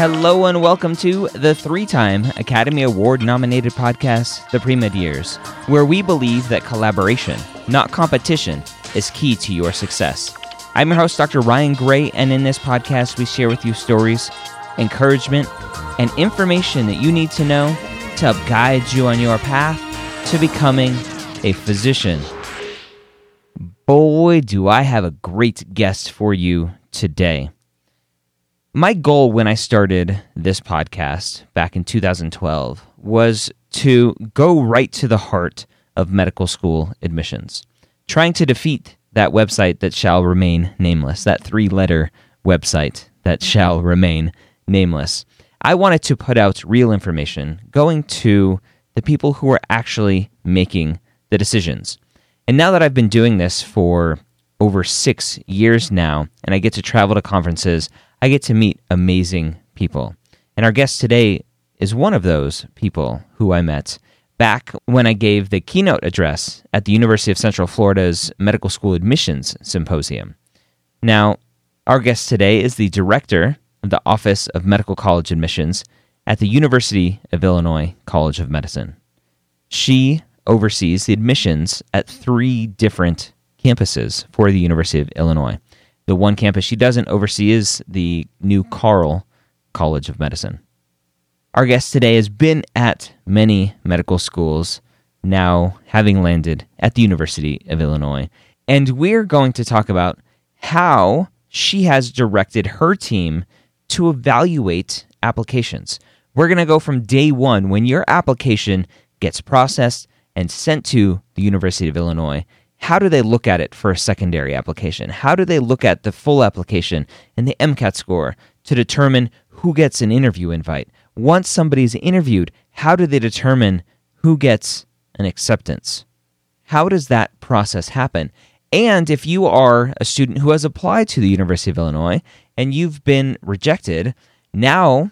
Hello and welcome to the three time Academy Award nominated podcast, The Premed Years, where we believe that collaboration, not competition, is key to your success. I'm your host, Dr. Ryan Gray, and in this podcast, we share with you stories, encouragement, and information that you need to know to help guide you on your path to becoming a physician. Boy, do I have a great guest for you today. My goal when I started this podcast back in 2012 was to go right to the heart of medical school admissions, trying to defeat that website that shall remain nameless, that three letter website that shall remain nameless. I wanted to put out real information going to the people who are actually making the decisions. And now that I've been doing this for over six years now, and I get to travel to conferences, I get to meet amazing people. And our guest today is one of those people who I met back when I gave the keynote address at the University of Central Florida's Medical School Admissions Symposium. Now, our guest today is the director of the Office of Medical College Admissions at the University of Illinois College of Medicine. She oversees the admissions at three different campuses for the University of Illinois. The one campus she doesn't oversee is the new Carle College of Medicine. Our guest today has been at many medical schools, now having landed at the University of Illinois. And we're going to talk about how she has directed her team to evaluate applications. We're going to go from day one when your application gets processed and sent to the University of Illinois how do they look at it for a secondary application? How do they look at the full application and the MCAT score to determine who gets an interview invite? Once somebody's interviewed, how do they determine who gets an acceptance? How does that process happen? And if you are a student who has applied to the University of Illinois and you've been rejected, now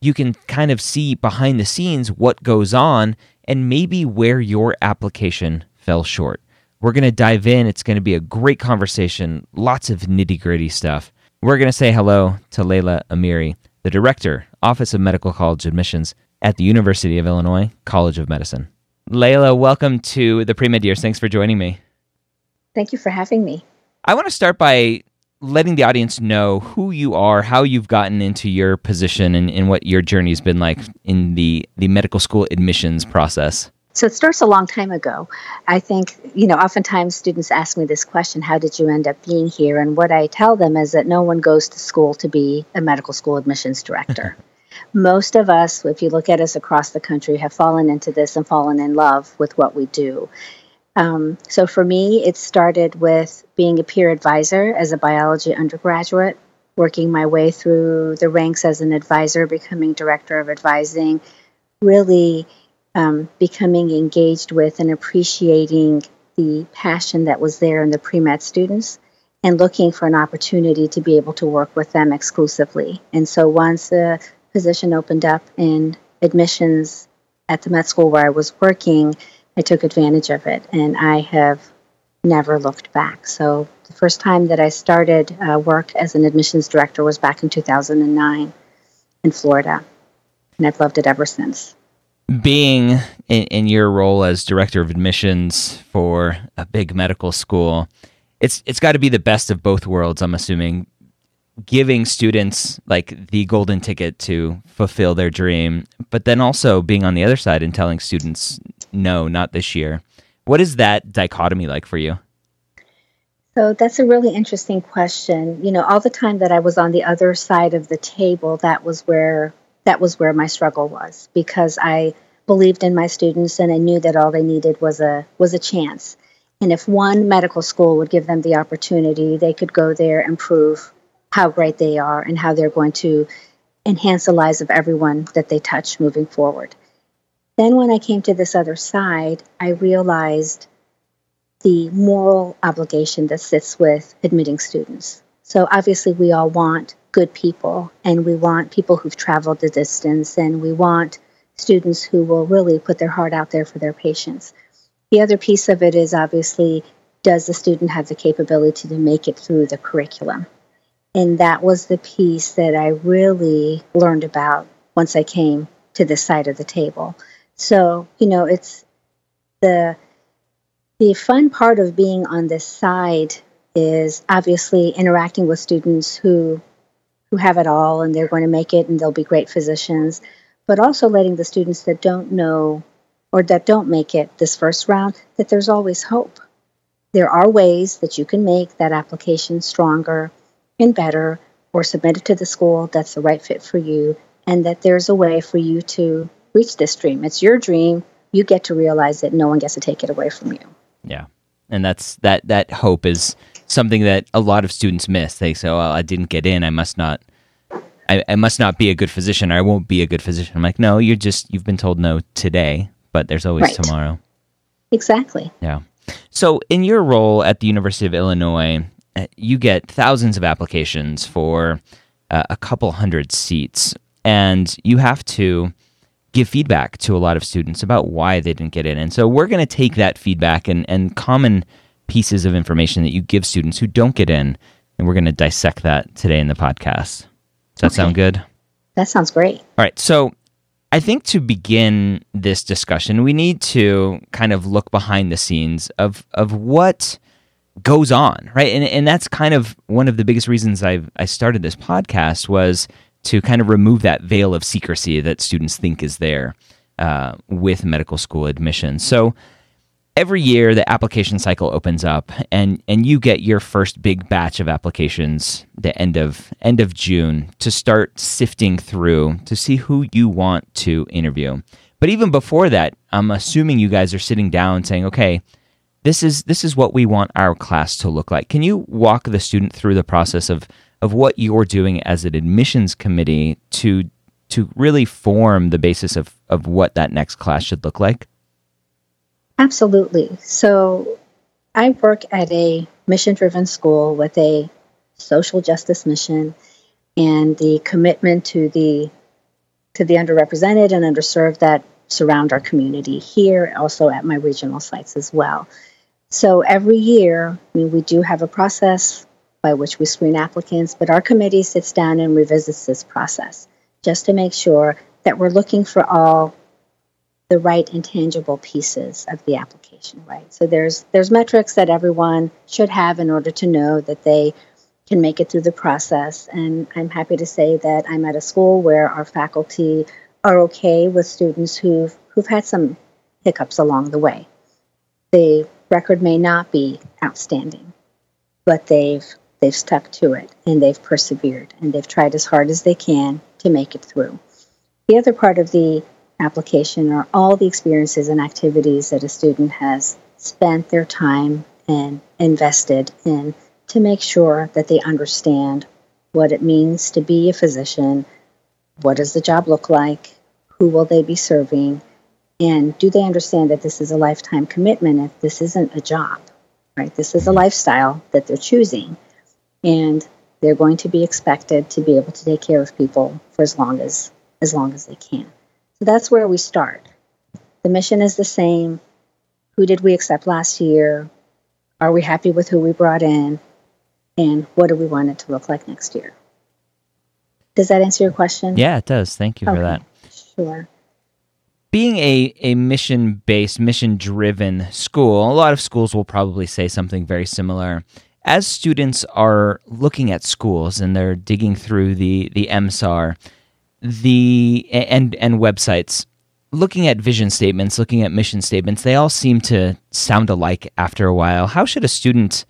you can kind of see behind the scenes what goes on and maybe where your application fell short. We're going to dive in. It's going to be a great conversation, lots of nitty gritty stuff. We're going to say hello to Leila Amiri, the Director, Office of Medical College Admissions at the University of Illinois College of Medicine. Layla, welcome to the Pre Med Years. Thanks for joining me. Thank you for having me. I want to start by letting the audience know who you are, how you've gotten into your position, and, and what your journey's been like in the, the medical school admissions process. So it starts a long time ago. I think, you know, oftentimes students ask me this question how did you end up being here? And what I tell them is that no one goes to school to be a medical school admissions director. Most of us, if you look at us across the country, have fallen into this and fallen in love with what we do. Um, so for me, it started with being a peer advisor as a biology undergraduate, working my way through the ranks as an advisor, becoming director of advising, really um, becoming engaged with and appreciating the passion that was there in the pre med students, and looking for an opportunity to be able to work with them exclusively. And so once the position opened up in admissions at the med school where I was working, I took advantage of it and I have never looked back. So the first time that I started uh, work as an admissions director was back in 2009 in Florida. And I've loved it ever since. Being in, in your role as director of admissions for a big medical school, it's it's got to be the best of both worlds. I'm assuming giving students like the golden ticket to fulfill their dream, but then also being on the other side and telling students no, not this year. What is that dichotomy like for you? So that's a really interesting question. You know, all the time that I was on the other side of the table, that was where that was where my struggle was because I believed in my students and I knew that all they needed was a was a chance. And if one medical school would give them the opportunity, they could go there and prove how great they are and how they're going to enhance the lives of everyone that they touch moving forward. Then, when I came to this other side, I realized the moral obligation that sits with admitting students. So, obviously, we all want good people, and we want people who've traveled the distance, and we want students who will really put their heart out there for their patients. The other piece of it is obviously does the student have the capability to make it through the curriculum? And that was the piece that I really learned about once I came to this side of the table. So, you know, it's the the fun part of being on this side is obviously interacting with students who who have it all and they're going to make it and they'll be great physicians, but also letting the students that don't know or that don't make it this first round, that there's always hope. There are ways that you can make that application stronger and better or submit it to the school that's the right fit for you, and that there's a way for you to reach this dream. It's your dream. You get to realize it. No one gets to take it away from you. Yeah. And that's that that hope is something that a lot of students miss. They say, "Oh, I didn't get in. I must not I, I must not be a good physician or I won't be a good physician." I'm like, "No, you're just you've been told no today but there's always right. tomorrow. Exactly. Yeah. So, in your role at the University of Illinois, uh, you get thousands of applications for uh, a couple hundred seats, and you have to give feedback to a lot of students about why they didn't get in. And so, we're going to take that feedback and, and common pieces of information that you give students who don't get in, and we're going to dissect that today in the podcast. Does that okay. sound good? That sounds great. All right. So, I think to begin this discussion, we need to kind of look behind the scenes of of what goes on, right? And and that's kind of one of the biggest reasons I I started this podcast was to kind of remove that veil of secrecy that students think is there uh, with medical school admission. So every year the application cycle opens up and and you get your first big batch of applications the end of end of June to start sifting through to see who you want to interview. But even before that, I'm assuming you guys are sitting down saying, "Okay, this is this is what we want our class to look like." Can you walk the student through the process of of what you're doing as an admissions committee to to really form the basis of of what that next class should look like? Absolutely. So I work at a mission driven school with a social justice mission and the commitment to the to the underrepresented and underserved that surround our community here, also at my regional sites as well. So every year, I mean, we do have a process by which we screen applicants, but our committee sits down and revisits this process just to make sure that we're looking for all the right intangible pieces of the application, right? So there's there's metrics that everyone should have in order to know that they can make it through the process. And I'm happy to say that I'm at a school where our faculty are okay with students who've who've had some hiccups along the way. The record may not be outstanding, but they've they've stuck to it and they've persevered and they've tried as hard as they can to make it through. The other part of the application are all the experiences and activities that a student has spent their time and invested in to make sure that they understand what it means to be a physician, what does the job look like, who will they be serving, and do they understand that this is a lifetime commitment if this isn't a job, right? This is a lifestyle that they're choosing and they're going to be expected to be able to take care of people for as long as as long as they can. So that's where we start. The mission is the same. Who did we accept last year? Are we happy with who we brought in? And what do we want it to look like next year? Does that answer your question? Yeah, it does. Thank you okay. for that. Sure. Being a, a mission based, mission driven school, a lot of schools will probably say something very similar. As students are looking at schools and they're digging through the, the MSAR the and and websites, looking at vision statements, looking at mission statements, they all seem to sound alike after a while. How should a student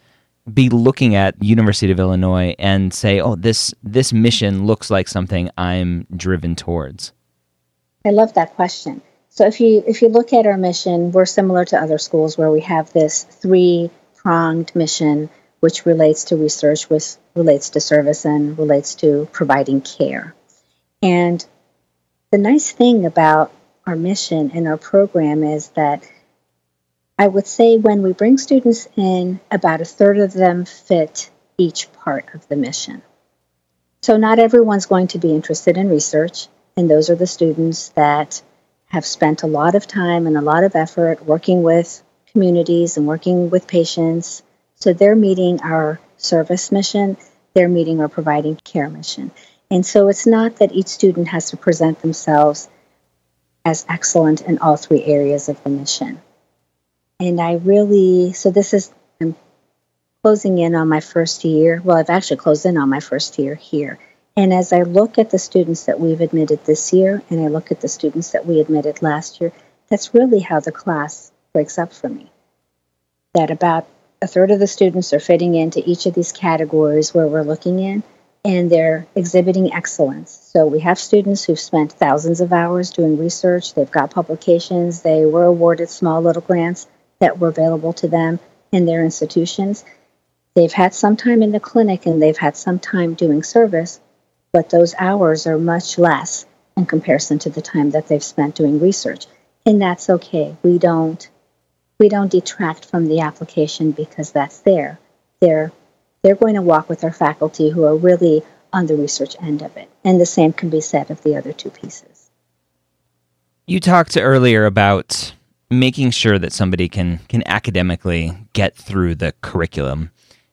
be looking at University of Illinois and say, "Oh, this this mission looks like something I'm driven towards"? I love that question. So if you if you look at our mission, we're similar to other schools where we have this three pronged mission, which relates to research, which relates to service, and relates to providing care. And the nice thing about our mission and our program is that I would say when we bring students in, about a third of them fit each part of the mission. So, not everyone's going to be interested in research, and those are the students that have spent a lot of time and a lot of effort working with communities and working with patients. So, they're meeting our service mission, they're meeting our providing care mission. And so, it's not that each student has to present themselves as excellent in all three areas of the mission. And I really, so this is, I'm closing in on my first year. Well, I've actually closed in on my first year here. And as I look at the students that we've admitted this year, and I look at the students that we admitted last year, that's really how the class breaks up for me. That about a third of the students are fitting into each of these categories where we're looking in, and they're exhibiting excellence. So we have students who've spent thousands of hours doing research, they've got publications, they were awarded small little grants that were available to them in their institutions. They've had some time in the clinic and they've had some time doing service, but those hours are much less in comparison to the time that they've spent doing research. And that's okay. We don't we don't detract from the application because that's there. They're they're going to walk with our faculty who are really on the research end of it. And the same can be said of the other two pieces. You talked earlier about making sure that somebody can can academically get through the curriculum.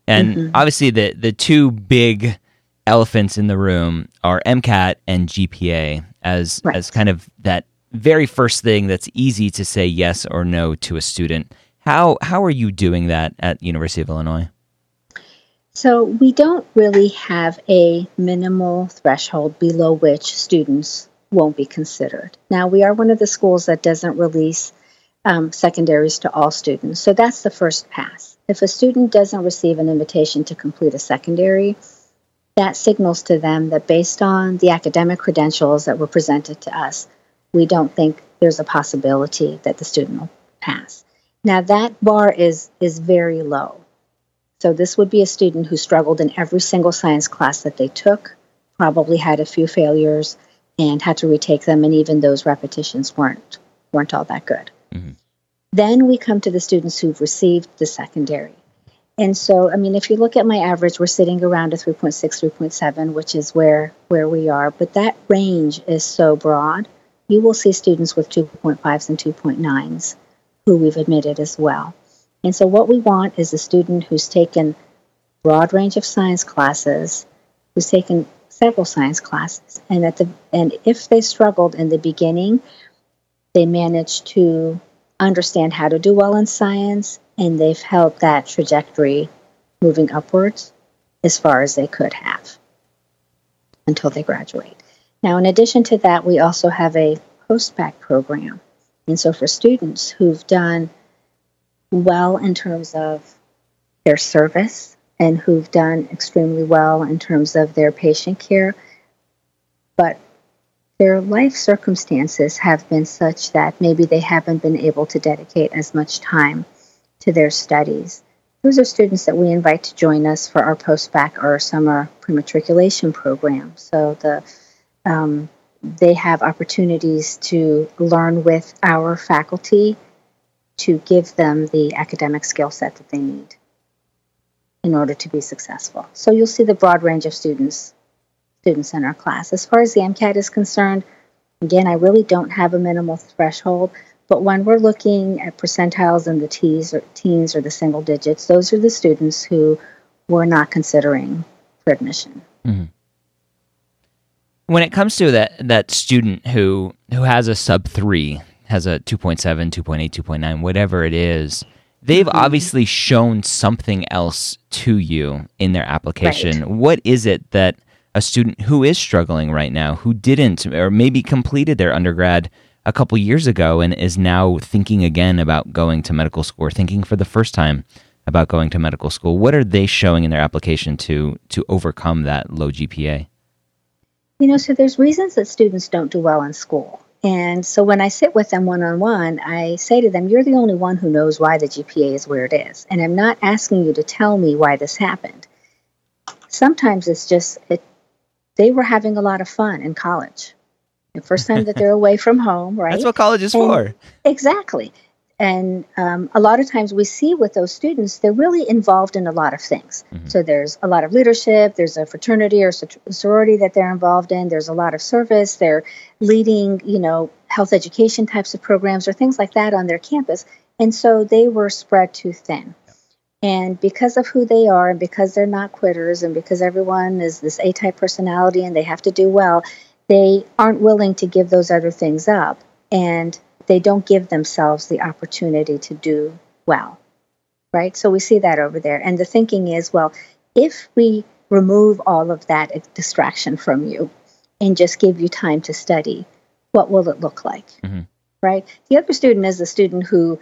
And mm-hmm. obviously the the two big elephants in the room are MCAT and GPA as right. as kind of that very first thing that's easy to say yes or no to a student. How how are you doing that at University of Illinois? So we don't really have a minimal threshold below which students won't be considered. Now, we are one of the schools that doesn't release um, secondaries to all students, so that's the first pass. If a student doesn't receive an invitation to complete a secondary, that signals to them that based on the academic credentials that were presented to us, we don't think there's a possibility that the student will pass. Now, that bar is, is very low. So this would be a student who struggled in every single science class that they took, probably had a few failures, and had to retake them, and even those repetitions weren't weren't all that good. Mm-hmm. Then we come to the students who've received the secondary. And so, I mean, if you look at my average, we're sitting around a 3.6, 3.7, which is where, where we are. But that range is so broad. You will see students with 2.5s and 2.9s who we've admitted as well. And so what we want is a student who's taken broad range of science classes, who's taken several science classes, and at the and if they struggled in the beginning, they managed to understand how to do well in science, and they've held that trajectory moving upwards as far as they could have until they graduate. Now, in addition to that, we also have a post-bac program. And so for students who've done well in terms of their service and who've done extremely well in terms of their patient care, but their life circumstances have been such that maybe they haven't been able to dedicate as much time to their studies. Those are students that we invite to join us for our post-bac or summer prematriculation program. So the um, they have opportunities to learn with our faculty to give them the academic skill set that they need. in order to be successful. So you'll see the broad range of students students in our class. As far as the MCAT is concerned, again, I really don't have a minimal threshold, but when we're looking at percentiles in the teens or, teens or the single digits, those are the students who we're not considering for admission. Mm-hmm. When it comes to that that student who who has a sub three, has a 2.7, 2.8, 2.9, whatever it is, they've mm-hmm. obviously shown something else to you in their application. Right. What is it that a student who is struggling right now, who didn't or maybe completed their undergrad a couple years ago and is now thinking again about going to medical school or thinking for the first time about going to medical school, what are they showing in their application to to overcome that low GPA? You know, so there's reasons that students don't do well in school. And so when I sit with them one on one, I say to them, You're the only one who knows why the GPA is where it is. And I'm not asking you to tell me why this happened. Sometimes it's just, it, they were having a lot of fun in college. The first time that they're away from home, right? That's what college is and for. Exactly. And um, a lot of times we see with those students, they're really involved in a lot of things. Mm-hmm. So there's a lot of leadership, there's a fraternity or sorority that they're involved in, there's a lot of service, they're leading, you know, health education types of programs or things like that on their campus. And so they were spread too thin. And because of who they are, and because they're not quitters, and because everyone is this A type personality and they have to do well, they aren't willing to give those other things up. And they don't give themselves the opportunity to do well, right? So we see that over there. And the thinking is, well, if we remove all of that distraction from you and just give you time to study, what will it look like? Mm-hmm. Right? The other student is the student who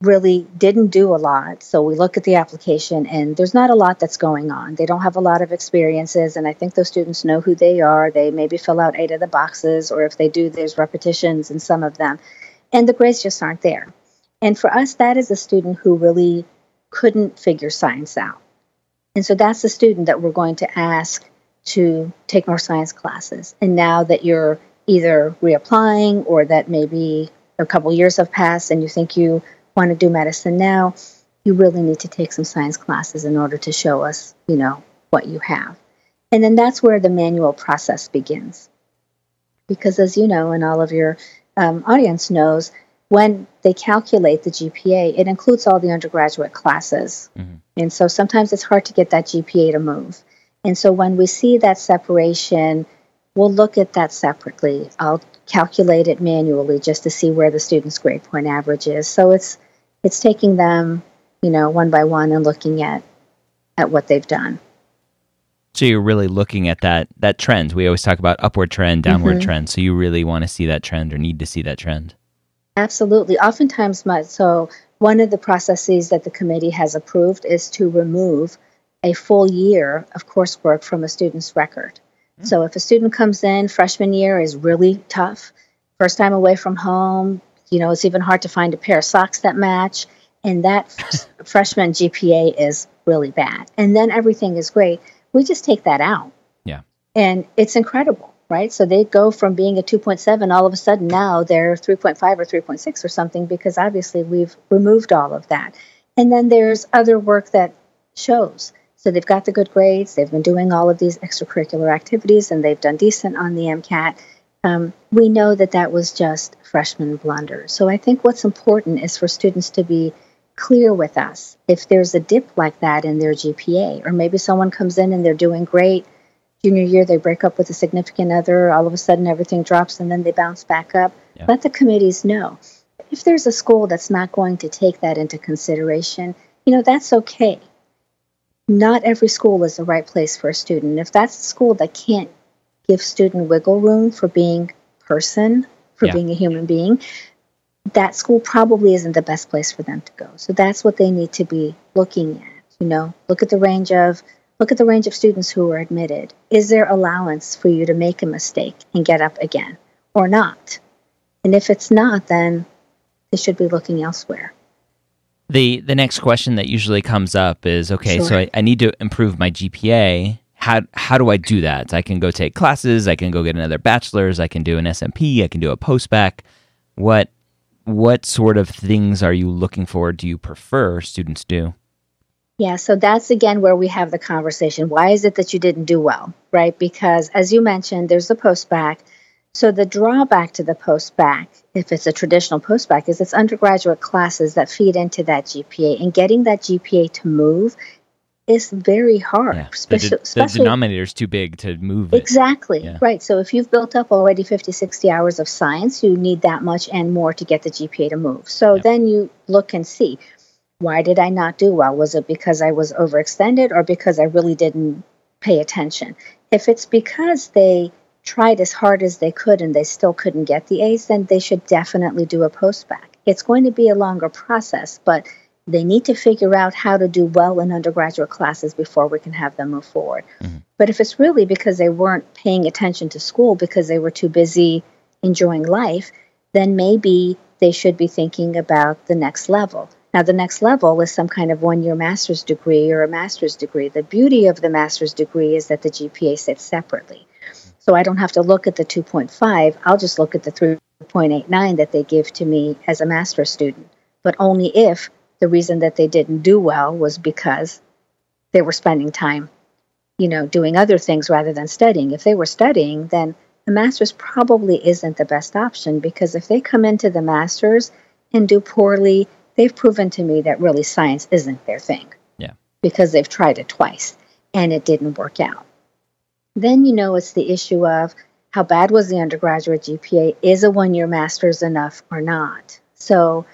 really didn't do a lot. So we look at the application and there's not a lot that's going on. They don't have a lot of experiences. And I think those students know who they are. They maybe fill out eight of the boxes, or if they do, there's repetitions in some of them and the grades just aren't there. And for us, that is a student who really couldn't figure science out. And so that's the student that we're going to ask to take more science classes. And now that you're either reapplying or that maybe a couple years have passed and you think you want to do medicine now, you really need to take some science classes in order to show us, you know, what you have. And then that's where the manual process begins. Because as you know, in all of your um, audience knows, when they calculate the GPA, it includes all the undergraduate classes. Mm-hmm. And so sometimes it's hard to get that GPA to move. And so when we see that separation, we'll look at that separately. I'll calculate it manually just to see where the student's grade point average is. So it's it's taking them, you know, one by one and looking at at what they've done. So you're really looking at that that trend. We always talk about upward trend, downward mm-hmm. trend. So you really want to see that trend or need to see that trend. Absolutely. Oftentimes, my so one of the processes that the committee has approved is to remove a full year of coursework from a student's record. Mm-hmm. So if a student comes in, freshman year is really tough, first time away from home, you know, it's even hard to find a pair of socks that match, and that freshman GPA is really bad. And then everything is great we just take that out. Yeah. And it's incredible, right? So they go from being a 2.7, all of a sudden now they're 3.5 or 3.6 or something because obviously we've removed all of that. And then there's other work that shows. So they've got the good grades, they've been doing all of these extracurricular activities, and they've done decent on the MCAT. Um, we know that that was just freshman blunder. So I think what's important is for students to be clear with us if there's a dip like that in their GPA, or maybe someone comes in and they're doing great. Junior year, they break up with a significant other, all of a sudden everything drops and then they bounce back up. Yeah. Let the committees know. If there's a school that's not going to take that into consideration, you know, that's okay. Not every school is the right place for a student. If that's a school that can't give student wiggle room for being person, for yeah. being a human being, that school probably isn't the best place for them to go. So that's what they need to be looking at. You know, look at the range of look at the range of students who are admitted. Is there allowance for you to make a mistake and get up again or not? And if it's not, then they should be looking elsewhere. The the next question that usually comes up is okay, sure. so I, I need to improve my GPA. How how do I do that? I can go take classes, I can go get another bachelor's, I can do an SMP, I can do a postbac. What what sort of things are you looking for? Do you prefer students do? Yeah, so that's again where we have the conversation. Why is it that you didn't do well, right? Because as you mentioned, there's the post bac. So the drawback to the post bac, if it's a traditional post bac, is it's undergraduate classes that feed into that GPA, and getting that GPA to move is very hard. Yeah. Especially, the, de- the denominator is too big to move. Exactly. Yeah. Right. So if you've built up already 50, 60 hours of science, you need that much and more to get the GPA to move. So yep. then you look and see why did I not do well? Was it because I was overextended or because I really didn't pay attention? If it's because they tried as hard as they could and they still couldn't get the A's, then they should definitely do a post bac. It's going to be a longer process, but they need to figure out how to do well in undergraduate classes before we can have them move forward. Mm-hmm. But if it's really because they weren't paying attention to school because they were too busy enjoying life, then maybe they should be thinking about the next level. Now, the next level is some kind of one year master's degree or a master's degree. The beauty of the master's degree is that the GPA sits separately. So I don't have to look at the 2.5, I'll just look at the 3.89 that they give to me as a master's student, but only if the reason that they didn't do well was because they were spending time, you know, doing other things rather than studying. If they were studying, then a master's probably isn't the best option because if they come into the master's and do poorly, they've proven to me that really science isn't their thing. Yeah. Because they've tried it twice and it didn't work out. Then you know it's the issue of how bad was the undergraduate GPA? Is a one year master's enough or not? So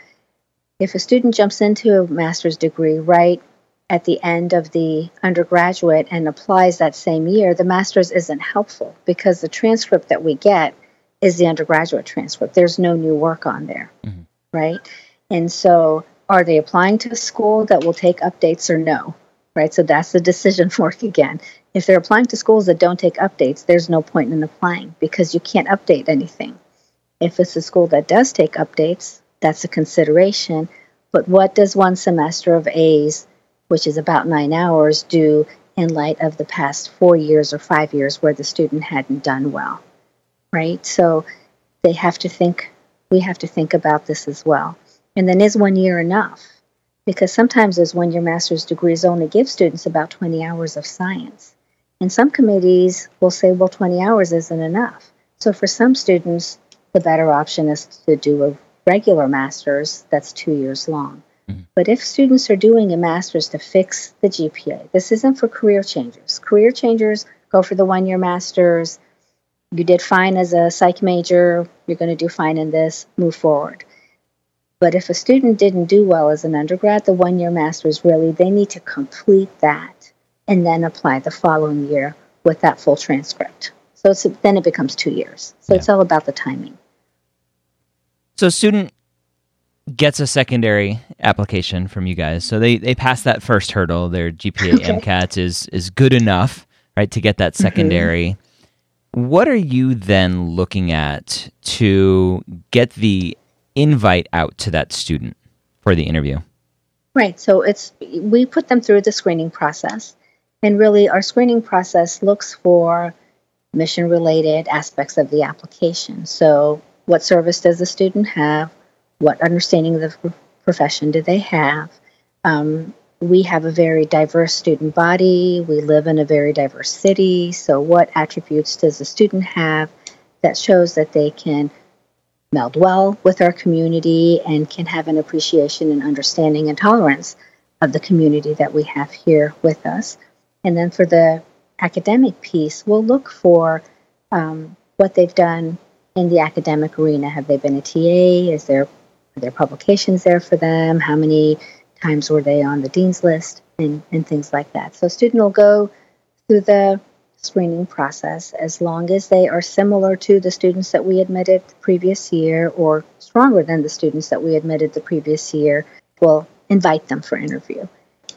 if a student jumps into a master's degree right at the end of the undergraduate and applies that same year, the master's isn't helpful because the transcript that we get is the undergraduate transcript. There's no new work on there, mm-hmm. right? And so, are they applying to a school that will take updates or no? Right. So that's the decision fork again. If they're applying to schools that don't take updates, there's no point in applying because you can't update anything. If it's a school that does take updates, that's a consideration. But what does one semester of A's, which is about nine hours, do in light of the past four years or five years where the student hadn't done well? Right? So they have to think, we have to think about this as well. And then is one year enough? Because sometimes those one year master's degrees only give students about 20 hours of science. And some committees will say, well, 20 hours isn't enough. So for some students, the better option is to do a regular master's that's two years long. Mm-hmm. But if students are doing a master's to fix the GPA, this isn't for career changers. Career changers go for the one year master's. You did fine as a psych major, you're going to do fine in this, move forward. But if a student didn't do well as an undergrad, the one year master's really, they need to complete that and then apply the following year with that full transcript. So then it becomes two years. So yeah. it's all about the timing. So, student gets a secondary application from you guys. So they, they pass that first hurdle. Their GPA okay. MCAT is is good enough, right, to get that mm-hmm. secondary. Mm-hmm. What are you then looking at to get the invite out to that student for the interview? Right. So it's we put them through the screening process, and really our screening process looks for mission related aspects of the application. So what service does the student have? What understanding of the profession do they have? Um, we have a very diverse student body. We live in a very diverse city. So, what attributes does the student have that shows that they can meld well with our community and can have an appreciation and understanding and tolerance of the community that we have here with us. And then for the academic piece, we'll look for um, what they've done in the academic arena. Have they been a TA? Is there are there publications there for them? How many times were they on the dean's list? And, and things like that. So a student will go through the screening process as long as they are similar to the students that we admitted the previous year or stronger than the students that we admitted the previous year. We'll invite them for interview.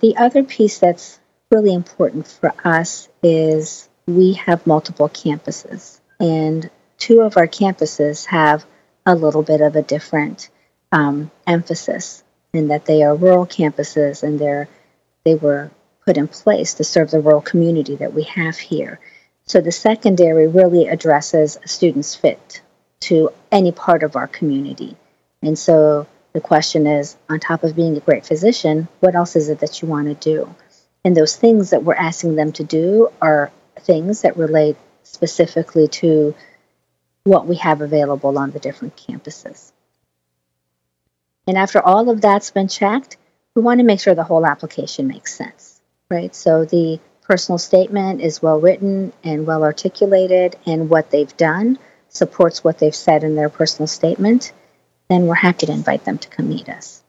The other piece that's really important for us is we have multiple campuses, and two of our campuses have a little bit of a different um, emphasis in that they are rural campuses and they're they were put in place to serve the rural community that we have here. So the secondary really addresses student's fit to any part of our community. And so The question is on top of being a great physician, what else is it that you want to do? And those things that we're asking them to do are things that relate specifically to what we have available on the different campuses. And after all of that's been checked, we want to make sure the whole application makes sense, right? So the personal statement is well written and well articulated, and what they've done supports what they've said in their personal statement, then we're happy to invite them to come meet us.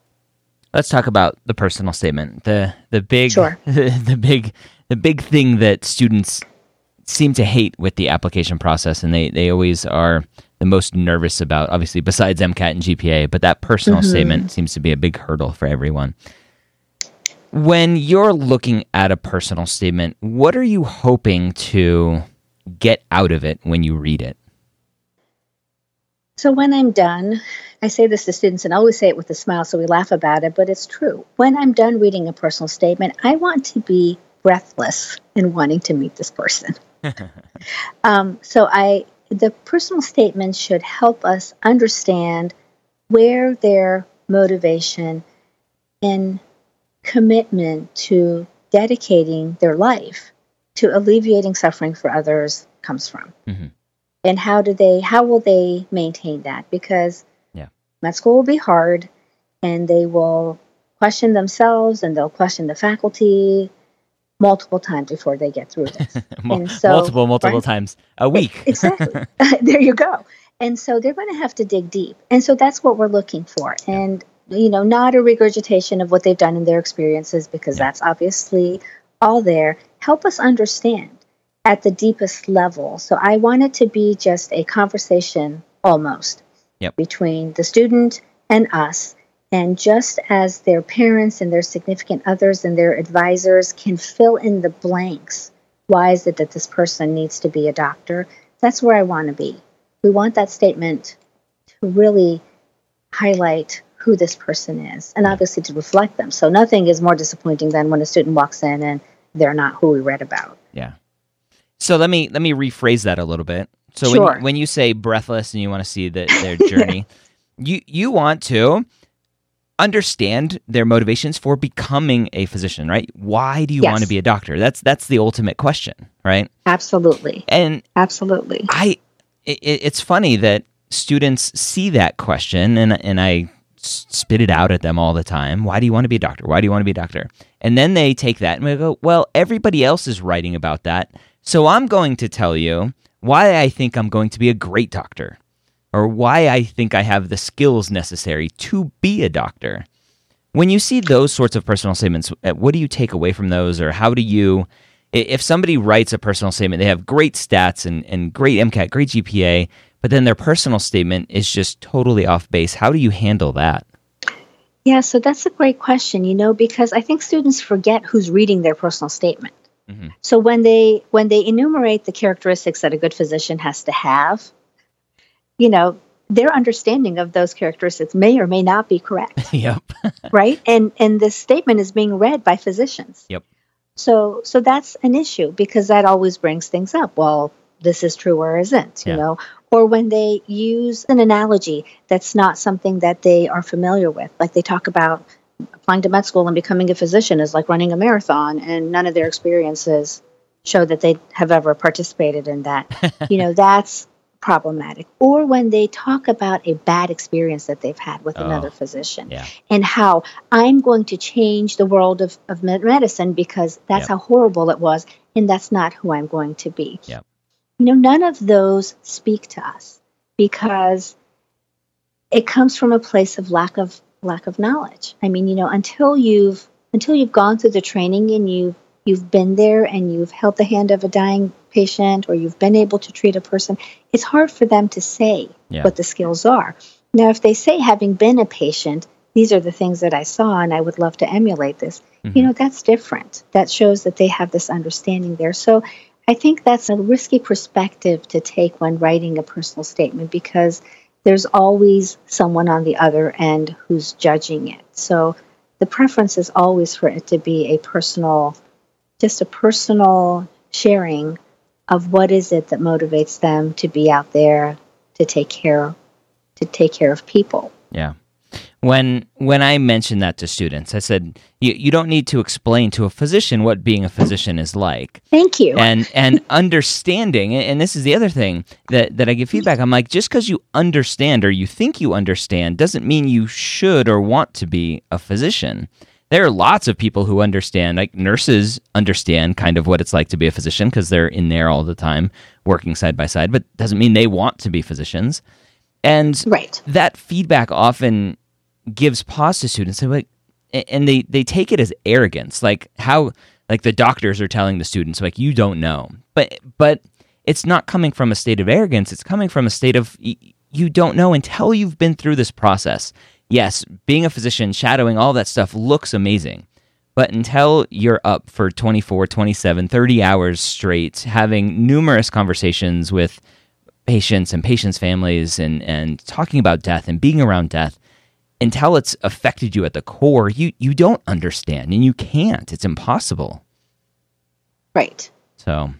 Let's talk about the personal statement. The the big Sure. the big the big thing that students seem to hate with the application process and they, they always are the most nervous about obviously besides MCAT and GPA, but that personal mm-hmm. statement seems to be a big hurdle for everyone. When you're looking at a personal statement, what are you hoping to get out of it when you read it? So when I'm done, I say this to students and I always say it with a smile so we laugh about it, but it's true. When I'm done reading a personal statement, I want to be breathless in wanting to meet this person. um, so I the personal statement should help us understand where their motivation and commitment to dedicating their life to alleviating suffering for others comes from. mm-hmm. And how do they how will they maintain that? Because Yeah. med school will be hard and they will question themselves and they'll question the faculty multiple times before they get through this. So- multiple, multiple right? times a week. Exactly. there you go. And so they're going to have to dig deep. And so that's what we're looking for. And, you know, not a regurgitation of what they've done in their experiences, because Yeah. that's obviously all there. Help us understand at the deepest level. So I want it to be just a conversation almost Yep. between the student and us. And just as their parents and their significant others and their advisors can fill in the blanks, why is it that this person needs to be a doctor? That's where I want to be. We want that statement to really highlight who this person is and obviously to reflect them. So nothing is more disappointing than when a student walks in and they're not who we read about. Yeah. So let me let me rephrase that a little bit. So Sure. when, when you say breathless and you want to see the, their journey, you you want to understand their motivations for becoming a physician, right? Why do you Yes. want to be a doctor? That's that's the ultimate question, right? Absolutely. And Absolutely. I it, it's funny that students see that question and and I spit it out at them all the time. Why do you want to be a doctor? Why do you want to be a doctor? And then they take that and they go, "Well, everybody else is writing about that, so I'm going to tell you why I think I'm going to be a great doctor." Or why I think I have the skills necessary to be a doctor. When you see those sorts of personal statements, uh, what do you take away from those, or how do you if somebody writes a personal statement, they have great stats and, and great MCAT, great GPA, but then their personal statement is just totally off base. How do you handle that? Yeah, so that's a great question, you know, because I think students forget who's reading their personal statement. Mhm. So when they when they enumerate the characteristics that a good physician has to have, you know, their understanding of those characteristics may or may not be correct, yep. right? And and this statement is being read by physicians. Yep. So so that's an issue because that always brings things up. Well, this is true or isn't, you Yeah. know. Or when they use an analogy that's not something that they are familiar with. Like they talk about applying to med school and becoming a physician is like running a marathon and none of their experiences show that they have ever participated in that. you know, that's problematic. Or when they talk about a bad experience that they've had with Oh, another physician Yeah. and how I'm going to change the world of, of medicine because that's Yep. how horrible it was, and that's not who I'm going to be. Yep. You know, none of those speak to us because it comes from a place of lack of lack of knowledge. I mean, you know, until you've until you've gone through the training and you've you've been there and you've held the hand of a dying patient or you've been able to treat a person, it's hard for them to say Yeah. what the skills are. Now, if they say, having been a patient, these are the things that I saw and I would love to emulate this, you mm-hmm. know, that's different. That shows that they have this understanding there. So I think that's a risky perspective to take when writing a personal statement because there's always someone on the other end who's judging it. So the preference is always for it to be a personal, just a personal sharing of what is it that motivates them to be out there to take care to take care of people. Yeah. when when I mentioned that to students, I said you, you don't need to explain to a physician what being a physician is like. Thank you. And and understanding, and this is the other thing that that I give feedback. I'm like, just because you understand or you think you understand doesn't mean you should or want to be a physician. There are lots of people who understand, like nurses understand kind of what it's like to be a physician because they're in there all the time working side by side, but doesn't mean they want to be physicians. And right. that feedback often gives pause to students. They're like, and they, they take it as arrogance, like how like the doctors are telling the students, like you don't know, but but it's not coming from a state of arrogance. It's coming from a state of you don't know until you've been through this process. Yes, being a physician, shadowing all that stuff looks amazing. But until you're up for 24, 27, 30 hours straight, having numerous conversations with patients and patients' families and, and talking about death and being around death, until it's affected you at the core, you, you don't understand and you can't. It's impossible. Right. So,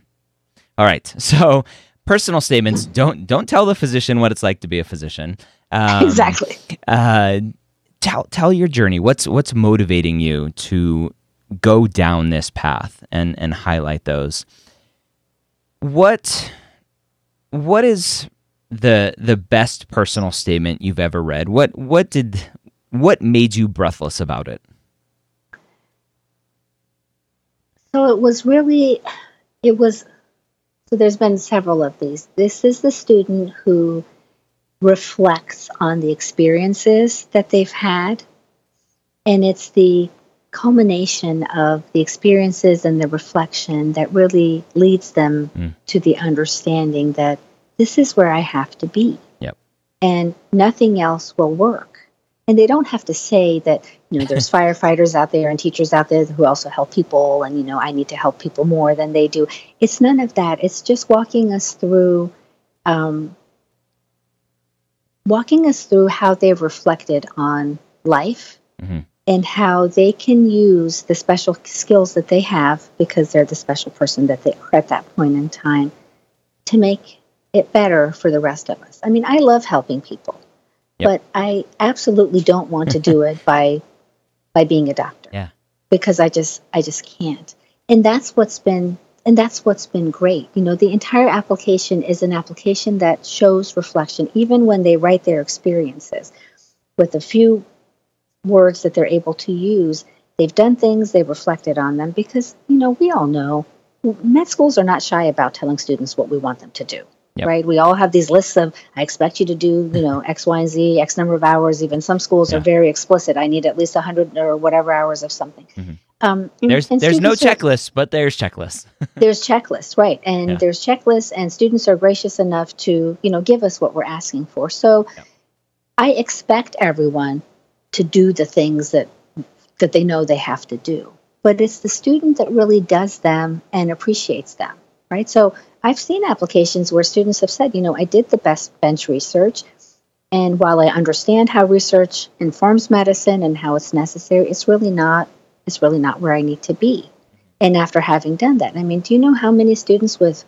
all right. So, personal statements don't don't tell the physician what it's like to be a physician. Um, exactly. Uh, tell tell your journey. What's what's motivating you to go down this path and and highlight those. What what is the the best personal statement you've ever read? What what did what made you breathless about it? So it was really it was so there's been several of these. This is the student who reflects on the experiences that they've had and it's the culmination of the experiences and the reflection that really leads them mm. to the understanding that this is where I have to be. Yep. And nothing else will work. And they don't have to say that, you know, there's firefighters out there and teachers out there who also help people and, you know, I need to help people more than they do. It's none of that. It's just walking us through um, walking us through how they've reflected on life mm-hmm and how they can use the special skills that they have because they're the special person that they are at that point in time to make it better for the rest of us. I mean, I love helping people, yep. but I absolutely don't want to do it by by being a doctor. Yeah. Because I just I just can't. And that's what's been and that's what's been great. You know, the entire application is an application that shows reflection even when they write their experiences with a few words that they're able to use. They've done things, they've reflected on them because, you know, we all know med schools are not shy about telling students what we want them to do. Yep. Right? We all have these lists of I expect you to do, you know, X, Y, and Z, X number of hours. Even some schools yeah. are very explicit. I need at least hundred or whatever hours of something. Mm-hmm. Um, there's there's no checklist, but there's checklists. there's checklists, right? And yeah. there's checklists, and students are gracious enough to you know give us what we're asking for. So I expect everyone to do the things that that they know they have to do. But it's the student that really does them and appreciates them, right? So I've seen applications where students have said, you know, I did the best bench research. And while I understand how research informs medicine and how it's necessary, it's really not it's really not where I need to be. And after having done that, I mean, do you know how many students with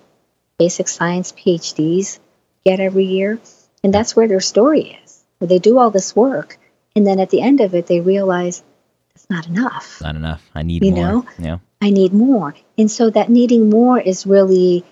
basic science PhDs get every year? And that's where their story is. Where they do all this work and then at the end of it they realize it's not enough not enough i need you more. know yeah i need more and so that needing more is really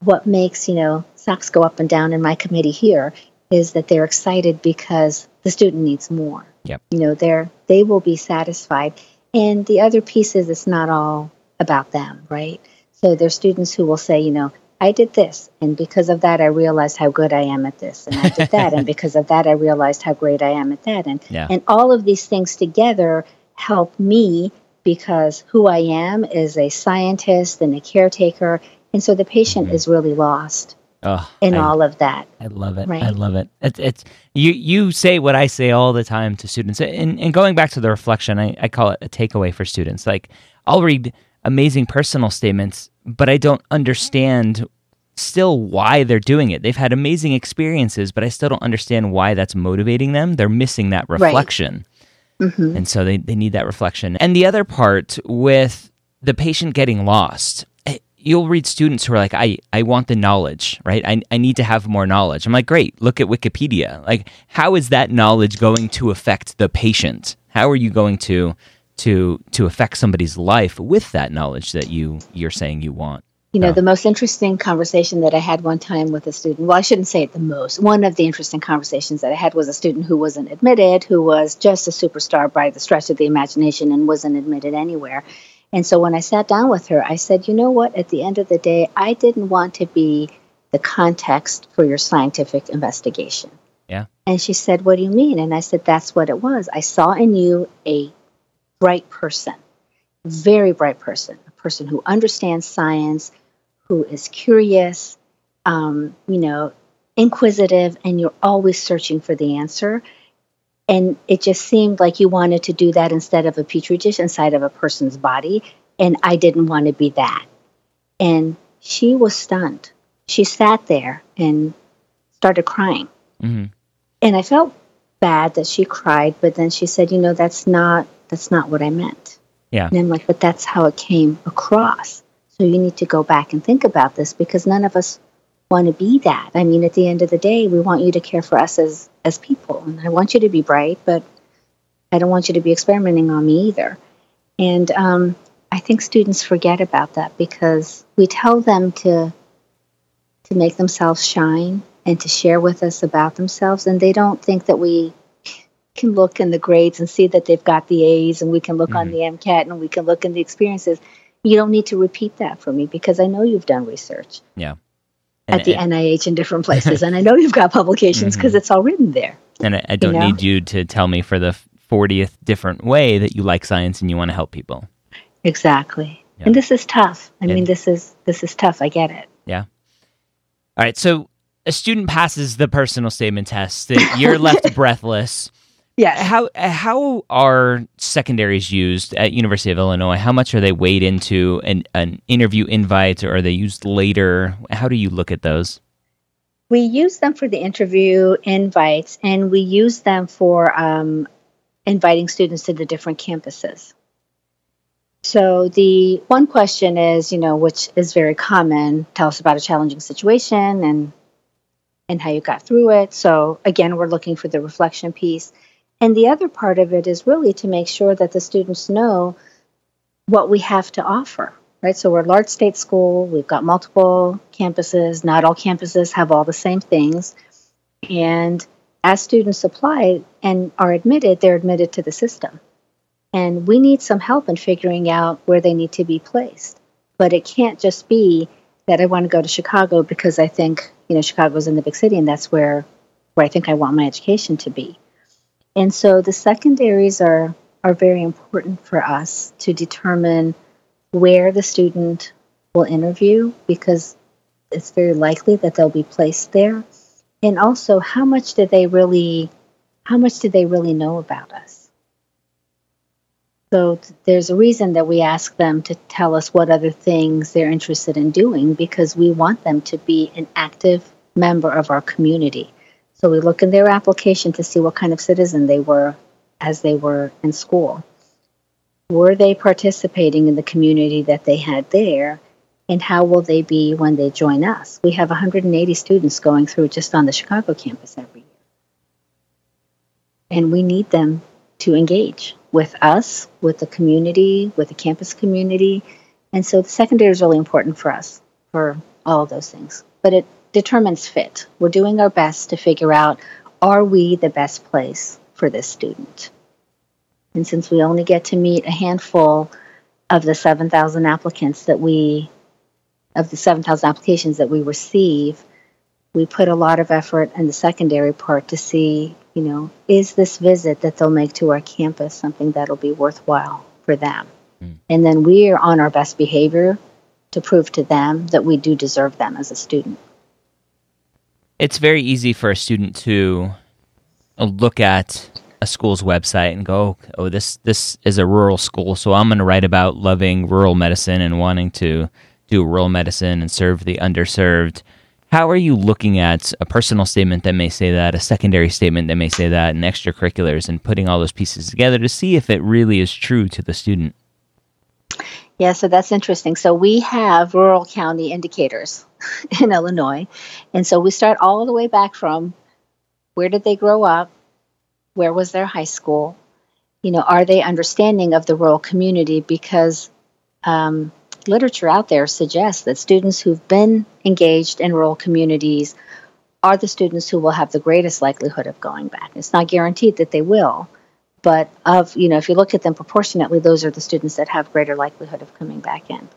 what makes you know socks go up and down in my committee here is that they're excited because the student needs more yep you know they're they will be satisfied and the other piece is it's not all about them right so there's students who will say you know I did this, and because of that, I realized how good I am at this, and I did that, and because of that, I realized how great I am at that, and yeah. and all of these things together help me because who I am is a scientist and a caretaker, and so the patient mm-hmm. is really lost oh, in I, all of that. I love it. Right? I love it. It's, it's you. You say what I say all the time to students, and, and going back to the reflection, I, I call it a takeaway for students. Like I'll read amazing personal statements, but I don't understand still why they're doing it. They've had amazing experiences, but I still don't understand why that's motivating them. They're missing that reflection. Right. Mm-hmm. And so they, they need that reflection. And the other part with the patient getting lost, you'll read students who are like, I, I want the knowledge, right? I, I need to have more knowledge. I'm like, great, look at Wikipedia. Like, how is that knowledge going to affect the patient? How are you going to to to affect somebody's life with that knowledge that you you're saying you want? You know, the most interesting conversation that I had one time with a student, well, I shouldn't say it the most. One of the interesting conversations that I had was a student who wasn't admitted, who was just a superstar by the stretch of the imagination and wasn't admitted anywhere. And so when I sat down with her, I said, you know what? At the end of the day, I didn't want to be the context for your scientific investigation. Yeah. And she said, what do you mean? And I said, that's what it was. I saw in you a bright person, very bright person, a person who understands science who is curious, um, you know, inquisitive, and you're always searching for the answer. And it just seemed like you wanted to do that instead of a petri dish inside of a person's body. And I didn't want to be that. And she was stunned. She sat there and started crying. Mm-hmm. And I felt bad that she cried, but then she said, "You know, that's not that's not what I meant." Yeah. And I'm like, "But that's how it came across." So you need to go back and think about this because none of us want to be that. I mean, at the end of the day, we want you to care for us as as people, and I want you to be bright, but I don't want you to be experimenting on me either. And um, I think students forget about that because we tell them to to make themselves shine and to share with us about themselves, and they don't think that we can look in the grades and see that they've got the A's, and we can look mm-hmm. on the MCAT, and we can look in the experiences you don't need to repeat that for me because I know you've done research. Yeah. And, at the and, NIH in different places. and I know you've got publications because mm-hmm. it's all written there. And I, I don't you know? need you to tell me for the 40th different way that you like science and you want to help people. Exactly. Yeah. And this is tough. I mean, this is this is tough. I get it. Yeah. All right. So a student passes the personal statement test. You're left breathless. Yeah. How how are secondaries used at University of Illinois? How much are they weighed into an, an interview invite, or are they used later? How do you look at those? We use them for the interview invites, and we use them for um, inviting students to the different campuses. So the one question is, you know, which is very common. Tell us about a challenging situation and and how you got through it. So again, we're looking for the reflection piece. And the other part of it is really to make sure that the students know what we have to offer, right? So we're a large state school, we've got multiple campuses, not all campuses have all the same things. And as students apply and are admitted, they're admitted to the system. And we need some help in figuring out where they need to be placed. But it can't just be that I want to go to Chicago because I think, you know, Chicago's in the big city and that's where where I think I want my education to be. And so the secondaries are, are very important for us to determine where the student will interview because it's very likely that they'll be placed there. And also how much do they really how much do they really know about us? So there's a reason that we ask them to tell us what other things they're interested in doing because we want them to be an active member of our community. So we look in their application to see what kind of citizen they were as they were in school. Were they participating in the community that they had there? And how will they be when they join us? We have 180 students going through just on the Chicago campus every year. And we need them to engage with us, with the community, with the campus community. And so the secondary is really important for us for all of those things. But it determines fit. We're doing our best to figure out are we the best place for this student? And since we only get to meet a handful of the 7,000 applicants that we, of the 7,000 applications that we receive, we put a lot of effort in the secondary part to see, you know, is this visit that they'll make to our campus something that'll be worthwhile for them? Mm. And then we are on our best behavior to prove to them that we do deserve them as a student it's very easy for a student to uh, look at a school's website and go, oh, "Oh, this this is a rural school, so I'm going to write about loving rural medicine and wanting to do rural medicine and serve the underserved." How are you looking at a personal statement that may say that, a secondary statement that may say that, and extracurriculars, and putting all those pieces together to see if it really is true to the student? Yeah, so that's interesting. So we have rural county indicators in Illinois. And so we start all the way back from where did they grow up? Where was their high school? You know, are they understanding of the rural community? Because um, literature out there suggests that students who've been engaged in rural communities are the students who will have the greatest likelihood of going back. It's not guaranteed that they will, but of you know, if you look at them proportionately, those are the students that have greater likelihood of coming back in.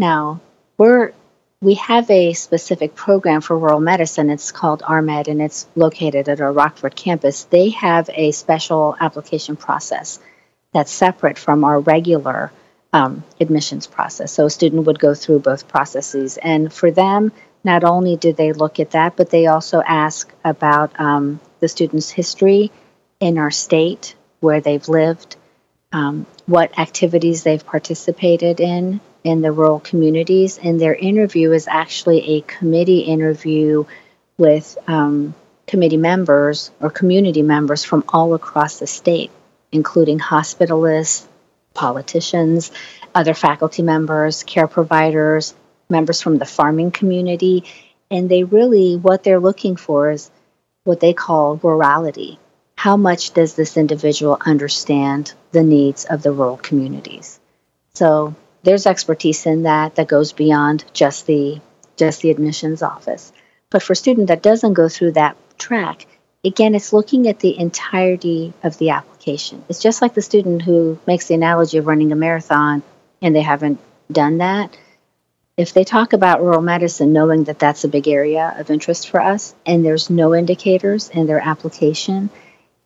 Now, we're we have a specific program for rural medicine. It's called RMED, and it's located at our Rockford campus. They have a special application process that's separate from our regular um, admissions process. So a student would go through both processes. And for them, not only do they look at that, but they also ask about um, the student's history in our state, where they've lived, um, what activities they've participated in in the rural communities. And their interview is actually a committee interview with um, committee members or community members from all across the state, including hospitalists, politicians, other faculty members, care providers, members from the farming community. And they really, what they're looking for is what they call rurality. How much does this individual understand the needs of the rural communities? So there's expertise in that that goes beyond just the just the admissions office. But for a student that doesn't go through that track, again, it's looking at the entirety of the application. It's just like the student who makes the analogy of running a marathon and they haven't done that. If they talk about rural medicine, knowing that that's a big area of interest for us, and there's no indicators in their application,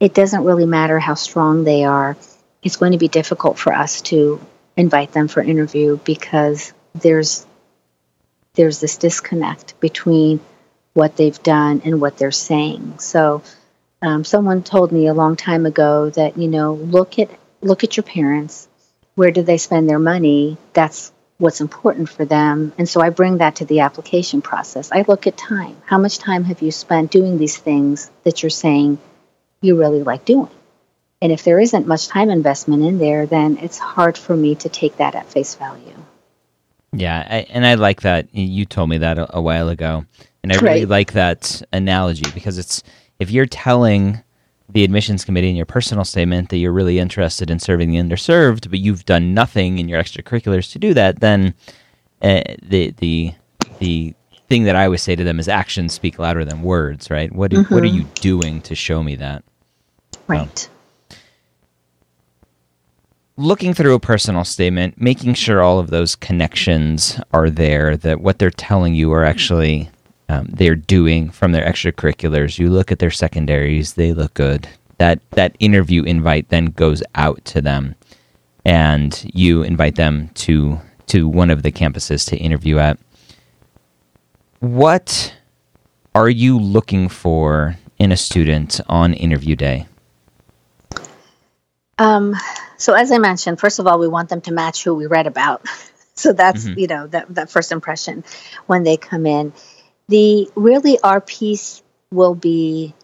it doesn't really matter how strong they are. It's going to be difficult for us to invite them for interview because there's there's this disconnect between what they've done and what they're saying. So, um, someone told me a long time ago that you know look at look at your parents. Where do they spend their money? That's what's important for them. And so I bring that to the application process. I look at time. How much time have you spent doing these things that you're saying you really like doing? And if there isn't much time investment in there, then it's hard for me to take that at face value. Yeah, I, and I like that. You told me that a, a while ago. And I really right. like that analogy because it's if you're telling the admissions committee in your personal statement that you're really interested in serving the underserved, but you've done nothing in your extracurriculars to do that, then uh, the the the thing that I always say to them is actions speak louder than words, right? What do, mm-hmm. what are mm-hmm. you doing to show me that? Right. looking through a personal statement, making sure all of those connections are there, that what they're telling you are actually um, they're doing from their extracurriculars. You look at their secondaries; they look good. That that interview invite then goes out to them, and you invite them to to one of the campuses to interview at. What are you looking for in a student on interview day? Um, so as I mentioned, first of all, we want them to match who we read about. so that's mm-hmm. you know that that first impression when they come in the really our piece will be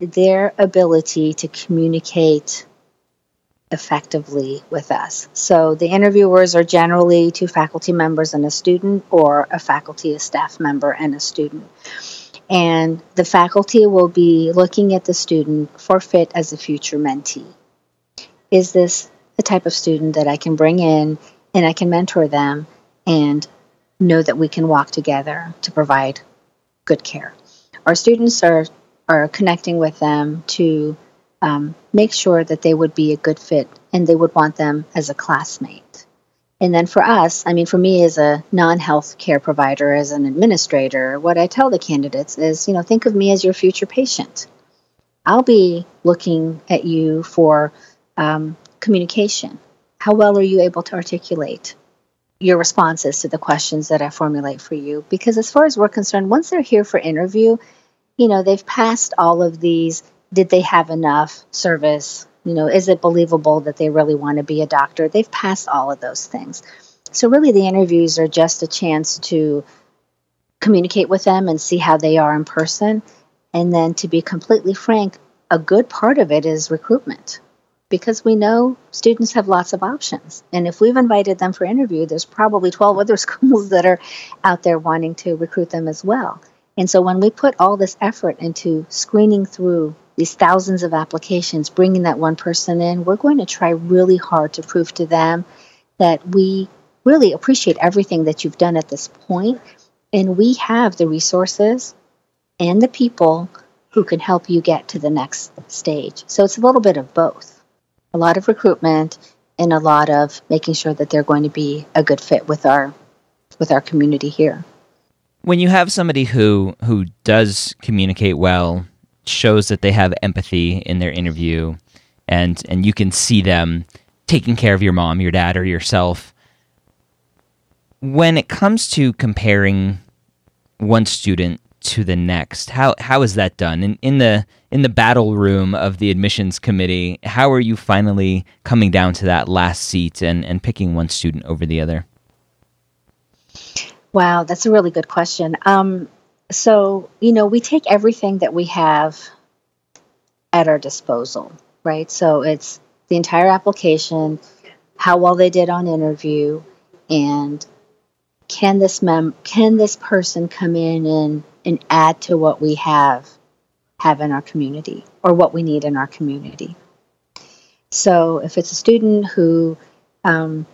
their ability to communicate effectively with us. So the interviewers are generally two faculty members and a student, or a faculty, a staff member, and a student. And the faculty will be looking at the student for fit as a future mentee. Is this the type of student that I can bring in and I can mentor them and know that we can walk together to provide good care. Our students are, are connecting with them to um, make sure that they would be a good fit and they would want them as a classmate. And then for us, I mean, for me as a non health care provider, as an administrator, what I tell the candidates is, you know, think of me as your future patient. I'll be looking at you for um, communication. How well are you able to articulate? your responses to the questions that I formulate for you. Because as far as we're concerned, once they're here for interview, you know, they've passed all of these. Did they have enough service? You know, is it believable that they really want to be a doctor? They've passed all of those things. So, really, the interviews are just a chance to communicate with them and see how they are in person. And then, to be completely frank, a good part of it is recruitment. because we know students have lots of options. And if we've invited them for interview, there's probably 12 other schools that are out there wanting to recruit them as well. And so when we put all this effort into screening through these thousands of applications, bringing that one person in, we're going to try really hard to prove to them that we really appreciate everything that you've done at this point, and we have the resources and the people who can help you get to the next stage. So it's a little bit of both a lot of recruitment and a lot of making sure that they're going to be a good fit with our with our community here. When you have somebody who who does communicate well, shows that they have empathy in their interview and and you can see them taking care of your mom, your dad or yourself. When it comes to comparing one student to the next. How how is that done in in the in the battle room of the admissions committee? How are you finally coming down to that last seat and and picking one student over the other? Wow, that's a really good question. Um, so you know, we take everything that we have at our disposal, right? So it's the entire application, how well they did on interview, and can this mem can this person come in and and add to what we have have in our community or what we need in our community. So if it's a student who um,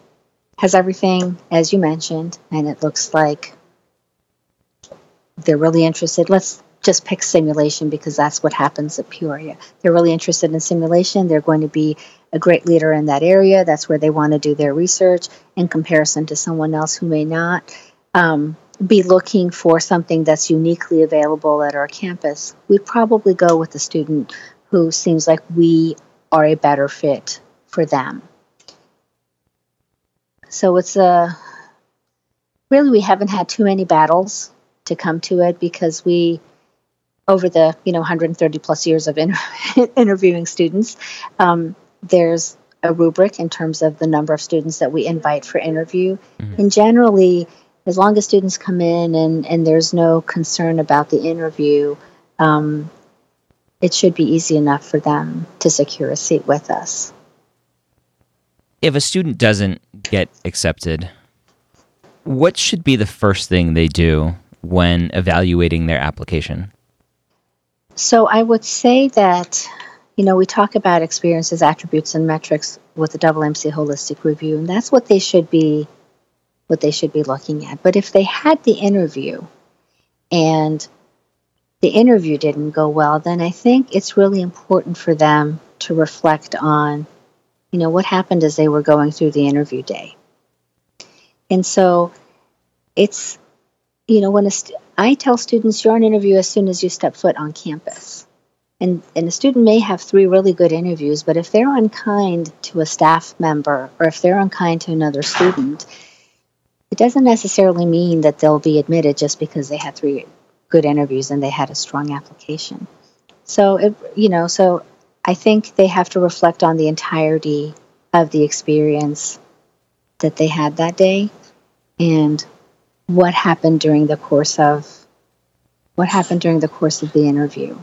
has everything as you mentioned, and it looks like they're really interested, let's just pick simulation because that's what happens at Peoria. They're really interested in simulation. They're going to be a great leader in that area. That's where they want to do their research in comparison to someone else who may not. Um, be looking for something that's uniquely available at our campus, we'd probably go with the student who seems like we are a better fit for them. So it's a really we haven't had too many battles to come to it because we over the you know 130 plus years of inter- interviewing students um, there's a rubric in terms of the number of students that we invite for interview mm-hmm. and generally as long as students come in and, and there's no concern about the interview, um, it should be easy enough for them to secure a seat with us. If a student doesn't get accepted, what should be the first thing they do when evaluating their application? So I would say that, you know, we talk about experiences, attributes, and metrics with the double MC holistic review, and that's what they should be what they should be looking at. But if they had the interview and the interview didn't go well, then I think it's really important for them to reflect on, you know, what happened as they were going through the interview day. And so it's, you know, when st- I tell students you're on interview as soon as you step foot on campus. And, and a student may have three really good interviews, but if they're unkind to a staff member or if they're unkind to another student, it doesn't necessarily mean that they'll be admitted just because they had three good interviews and they had a strong application. So it, you know, so I think they have to reflect on the entirety of the experience that they had that day and what happened during the course of what happened during the course of the interview.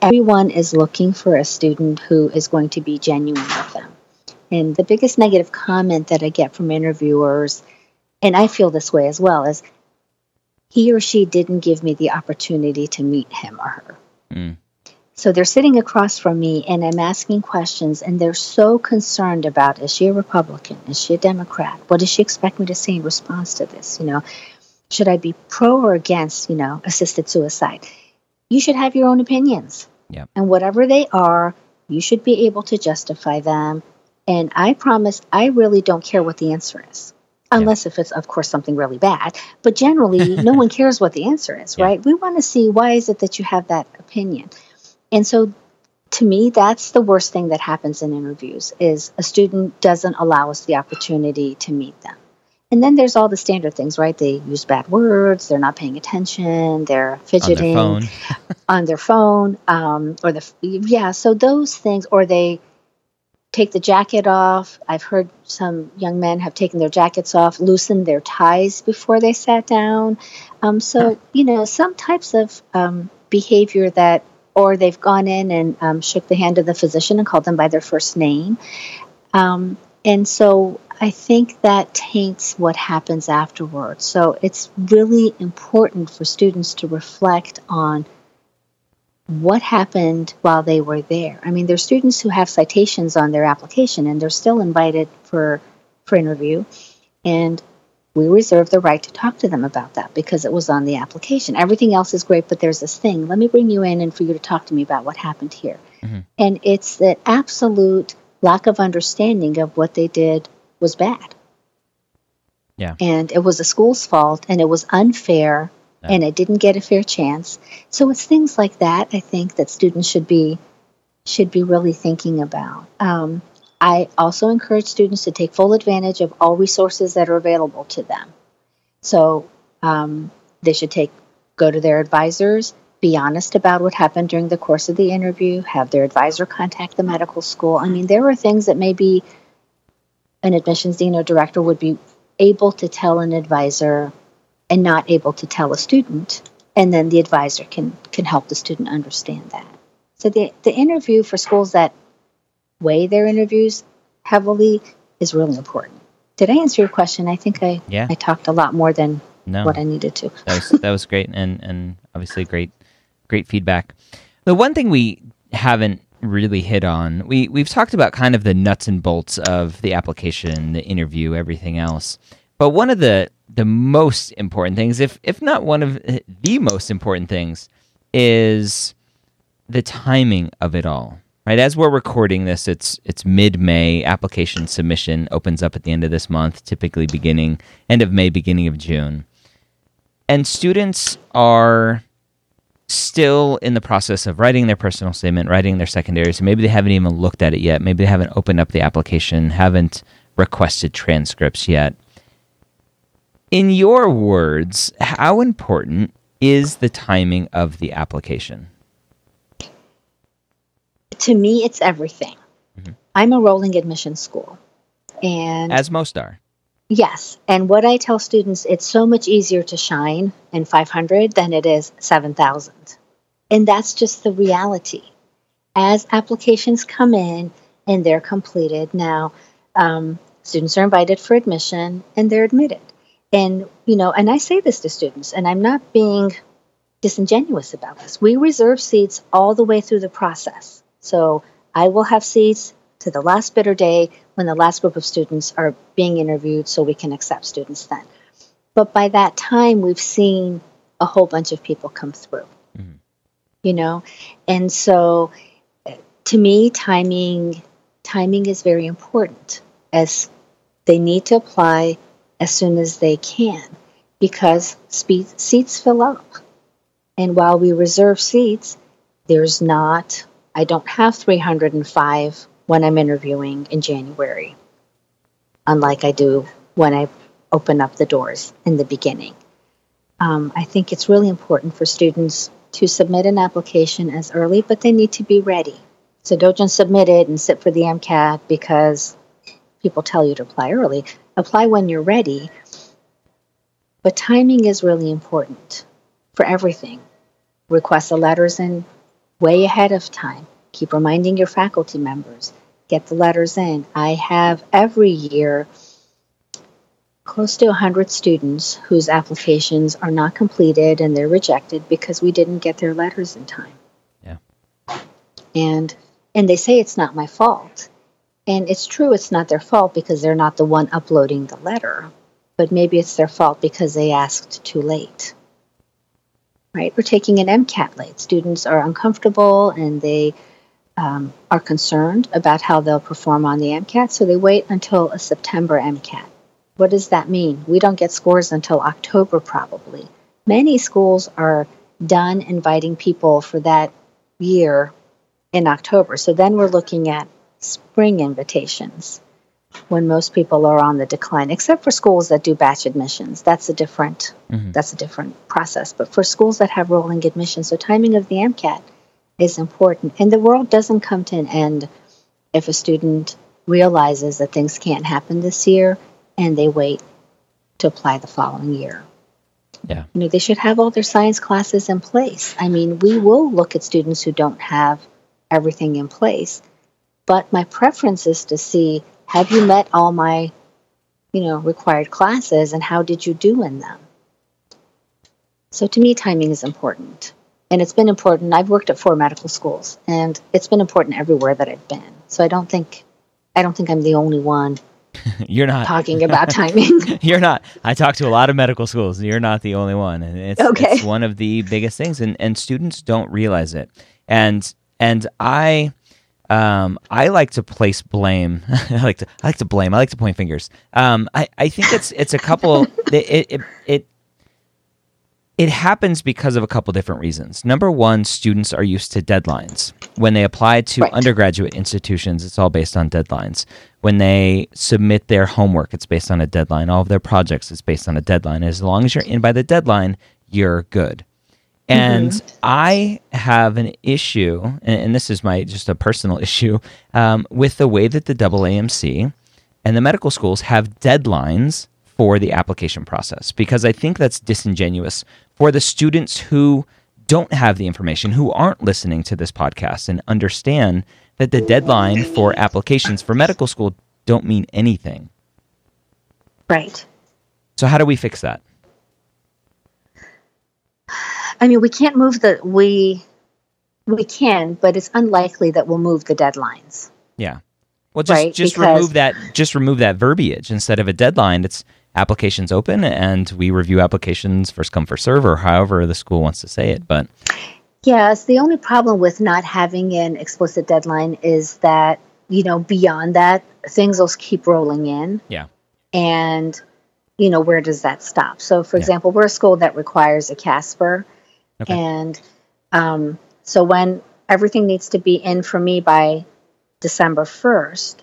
Everyone is looking for a student who is going to be genuine with them. And the biggest negative comment that I get from interviewers and I feel this way as well, is he or she didn't give me the opportunity to meet him or her. Mm. So they're sitting across from me and I'm asking questions and they're so concerned about is she a Republican? Is she a Democrat? What does she expect me to say in response to this? You know, should I be pro or against, you know, assisted suicide? You should have your own opinions. Yep. And whatever they are, you should be able to justify them. And I promise I really don't care what the answer is unless if it's of course something really bad but generally no one cares what the answer is right we want to see why is it that you have that opinion and so to me that's the worst thing that happens in interviews is a student doesn't allow us the opportunity to meet them and then there's all the standard things right they use bad words they're not paying attention they're fidgeting on their phone, on their phone um, or the yeah so those things or they take the jacket off. I've heard some young men have taken their jackets off, loosened their ties before they sat down. Um, so, you know, some types of um, behavior that or they've gone in and um, shook the hand of the physician and called them by their first name. Um, and so I think that taints what happens afterwards. So it's really important for students to reflect on what happened while they were there. I mean, there's students who have citations on their application and they're still invited for for interview, and we reserve the right to talk to them about that because it was on the application. Everything else is great, but there's this thing. Let me bring you in and for you to talk to me about what happened here. Mm-hmm. And it's that absolute lack of understanding of what they did was bad. Yeah. And it was the school's fault and it was unfair yeah. and it didn't get a fair chance. So it's things like that I think that students should be should be really thinking about. Um, I also encourage students to take full advantage of all resources that are available to them. So um, they should take go to their advisors, be honest about what happened during the course of the interview, have their advisor contact the medical school. I mean, there are things that maybe an admissions dean or director would be able to tell an advisor and not able to tell a student, and then the advisor can can help the student understand that. So the the interview for schools that weigh their interviews heavily is really important. Did I answer your question? I think I yeah. I talked a lot more than no, what I needed to. that was that was great and and obviously great great feedback. The one thing we haven't really hit on we we've talked about kind of the nuts and bolts of the application, the interview, everything else. But one of the the most important things, if if not one of the most important things, is the timing of it all right as we're recording this it's it's mid-may. Application submission opens up at the end of this month typically beginning end of may beginning of june. And students are still in the process of writing their personal statement writing their secondary so maybe they haven't even looked at it yet. Maybe they haven't opened up the application haven't requested transcripts yet. In your words how important is the timing of the application to me, it's everything. Mm-hmm. I'm a rolling admission school. And as most are. Yes. And what I tell students, it's so much easier to shine in 500 than it is 7,000. And that's just the reality. As applications come in and they're completed, now um, students are invited for admission and they're admitted. And, you know, and I say this to students, and I'm not being disingenuous about this. We reserve seats all the way through the process. So I will have seats to the last bitter day when the last group of students are being interviewed so we can accept students then. But by that time, we've seen a whole bunch of people come through, mm-hmm. you know? And so to me, timing, timing is very important as they need to apply as soon as they can because speed, seats fill up. And while we reserve seats, there's not I don't have 305 when I'm interviewing in January, unlike I do when I open up the doors in the beginning. Um, I think it's really important for students to submit an application as early, but they need to be ready. So don't just submit it and sit for the MCAT because people tell you to apply early. Apply when you're ready. But timing is really important for everything. Request the letters in way ahead of time. Keep reminding your faculty members. Get the letters in. I have every year close to 100 students whose applications are not completed and they're rejected because we didn't get their letters in time. Yeah. And and they say it's not my fault. And it's true it's not their fault because they're not the one uploading the letter, but maybe it's their fault because they asked too late right? We're taking an MCAT late. Students are uncomfortable and they um, are concerned about how they'll perform on the MCAT, so they wait until a September MCAT. What does that mean? We don't get scores until October, probably. Many schools are done inviting people for that year in October. So then we're looking at spring invitations when most people are on the decline, except for schools that do batch admissions. That's a different mm-hmm. that's a different process. But for schools that have rolling admissions, so timing of the MCAT is important. And the world doesn't come to an end if a student realizes that things can't happen this year and they wait to apply the following year. Yeah. You know, they should have all their science classes in place. I mean, we will look at students who don't have everything in place, but my preference is to see have you met all my, you know, required classes and how did you do in them? So to me, timing is important. And it's been important. I've worked at four medical schools and it's been important everywhere that I've been. So I don't think I don't think I'm the only one You're not talking about timing. You're not. I talk to a lot of medical schools. You're not the only one, and it's, Okay. it's one of the biggest things, and, and students don't realize it. And and I, um, I like to place blame. I like to I like to blame. I like to point fingers. Um, I, I think it's it's a couple. it, it it it happens because of a couple different reasons. Number one, students are used to deadlines. When they apply to Right. undergraduate institutions, it's all based on deadlines. When they submit their homework, it's based on a deadline. All of their projects, it's based on a deadline. As long as you're in by the deadline, you're good. And I have an issue, and, and this is my just a personal issue, um, with the way that the AAMC and the medical schools have deadlines for the application process because I think that's disingenuous for the students who don't have the information, who aren't listening to this podcast and understand that the deadline for applications for medical school don't mean anything. right. So how do we fix that? I mean, we can't move the we we can, but it's unlikely that we'll move the deadlines. Yeah. Well, just Right, just because- remove that. Just remove that verbiage instead of a deadline. It's applications open, and we review applications first come first serve, or however the school wants to say it. But Yes, the only problem with not having an explicit deadline is that, you know, beyond that, things will keep rolling in. yeah, And, you know, where does that stop? So, for Yeah. example, we're a school that requires a Casper. Okay. And um, so when everything needs to be in for me by December 1st,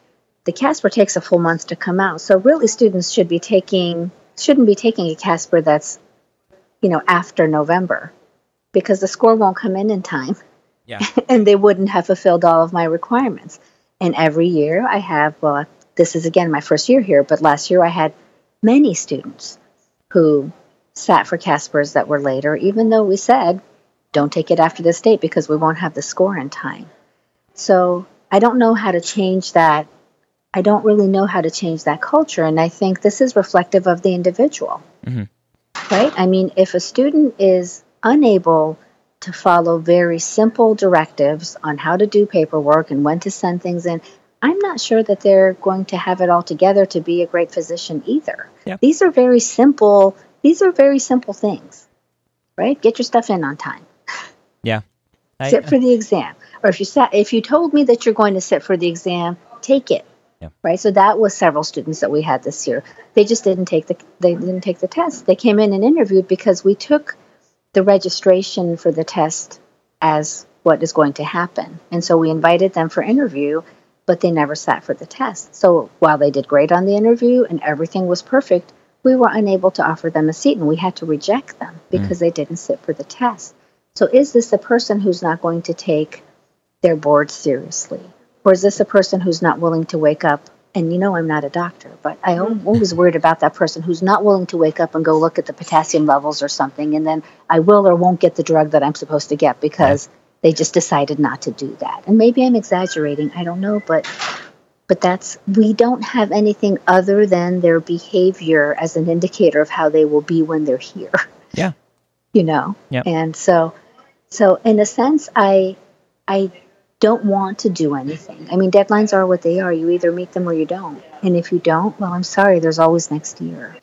the Casper takes a full month to come out. So really students should be taking shouldn't be taking a Casper that's you know after November because the score won't come in in time yeah, and they wouldn't have fulfilled all of my requirements. And every year I have, well, this is again my first year here, but last year I had many students who sat for Caspers that were later, even though we said, don't take it after this date because we won't have the score in time. So I don't know how to change that. I don't really know how to change that culture. And I think this is reflective of the individual, Mhm. right? I mean, if a student is unable to follow very simple directives on how to do paperwork and when to send things in, I'm not sure that they're going to have it all together to be a great physician either. Yeah. These are very simple. These are very simple things, right? Get your stuff in on time. yeah. I- sit for the exam, or if you sat, if you told me that you're going to sit for the exam, take it. Yeah. Right. So that was several students that we had this year. They just didn't take the they didn't take the test. They came in and interviewed because we took the registration for the test as what is going to happen. And so we invited them for interview, but they never sat for the test. So while they did great on the interview and everything was perfect, we were unable to offer them a seat and we had to reject them mm. because they didn't sit for the test. So is this a person who's not going to take their board seriously? Or is this a person who's not willing to wake up? And you know, I'm not a doctor, but I am mm. always worried about that person who's not willing to wake up and go look at the potassium levels or something, and then I will or won't get the drug that I'm supposed to get because they just decided not to do that. And maybe I'm exaggerating, I don't know, but but that's we don't have anything other than their behavior as an indicator of how they will be when they're here. Yeah. you know? Yep. and so so in a sense i i don't want to do anything. I mean deadlines are what they are. You either meet them or you don't. And if you don't well i'm sorry. There's always next year.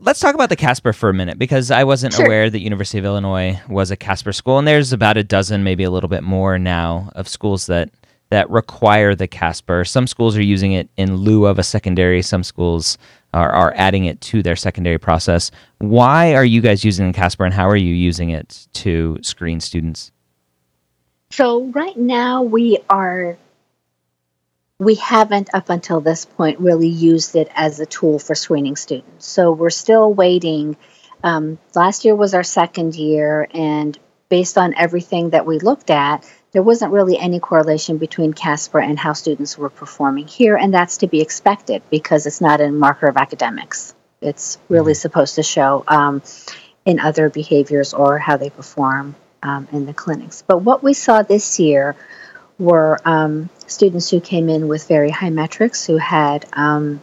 Let's talk about the Casper for a minute because I wasn't Sure. aware that University of Illinois was a Casper school, and there's about a dozen, maybe a little bit more now, of schools that that require the Casper. Some schools are using it in lieu of a secondary. Some schools are, are adding it to their secondary process. Why are you guys using the Casper, and how are you using it to screen students? so right now we are we haven't up until this point really used it as a tool for screening students so we're still waiting um, last year was our second year and based on everything that we looked at there wasn't really any correlation between casper and how students were performing here and that's to be expected because it's not a marker of academics it's really supposed to show um, in other behaviors or how they perform um, in the clinics. But what we saw this year were um, students who came in with very high metrics, who had um,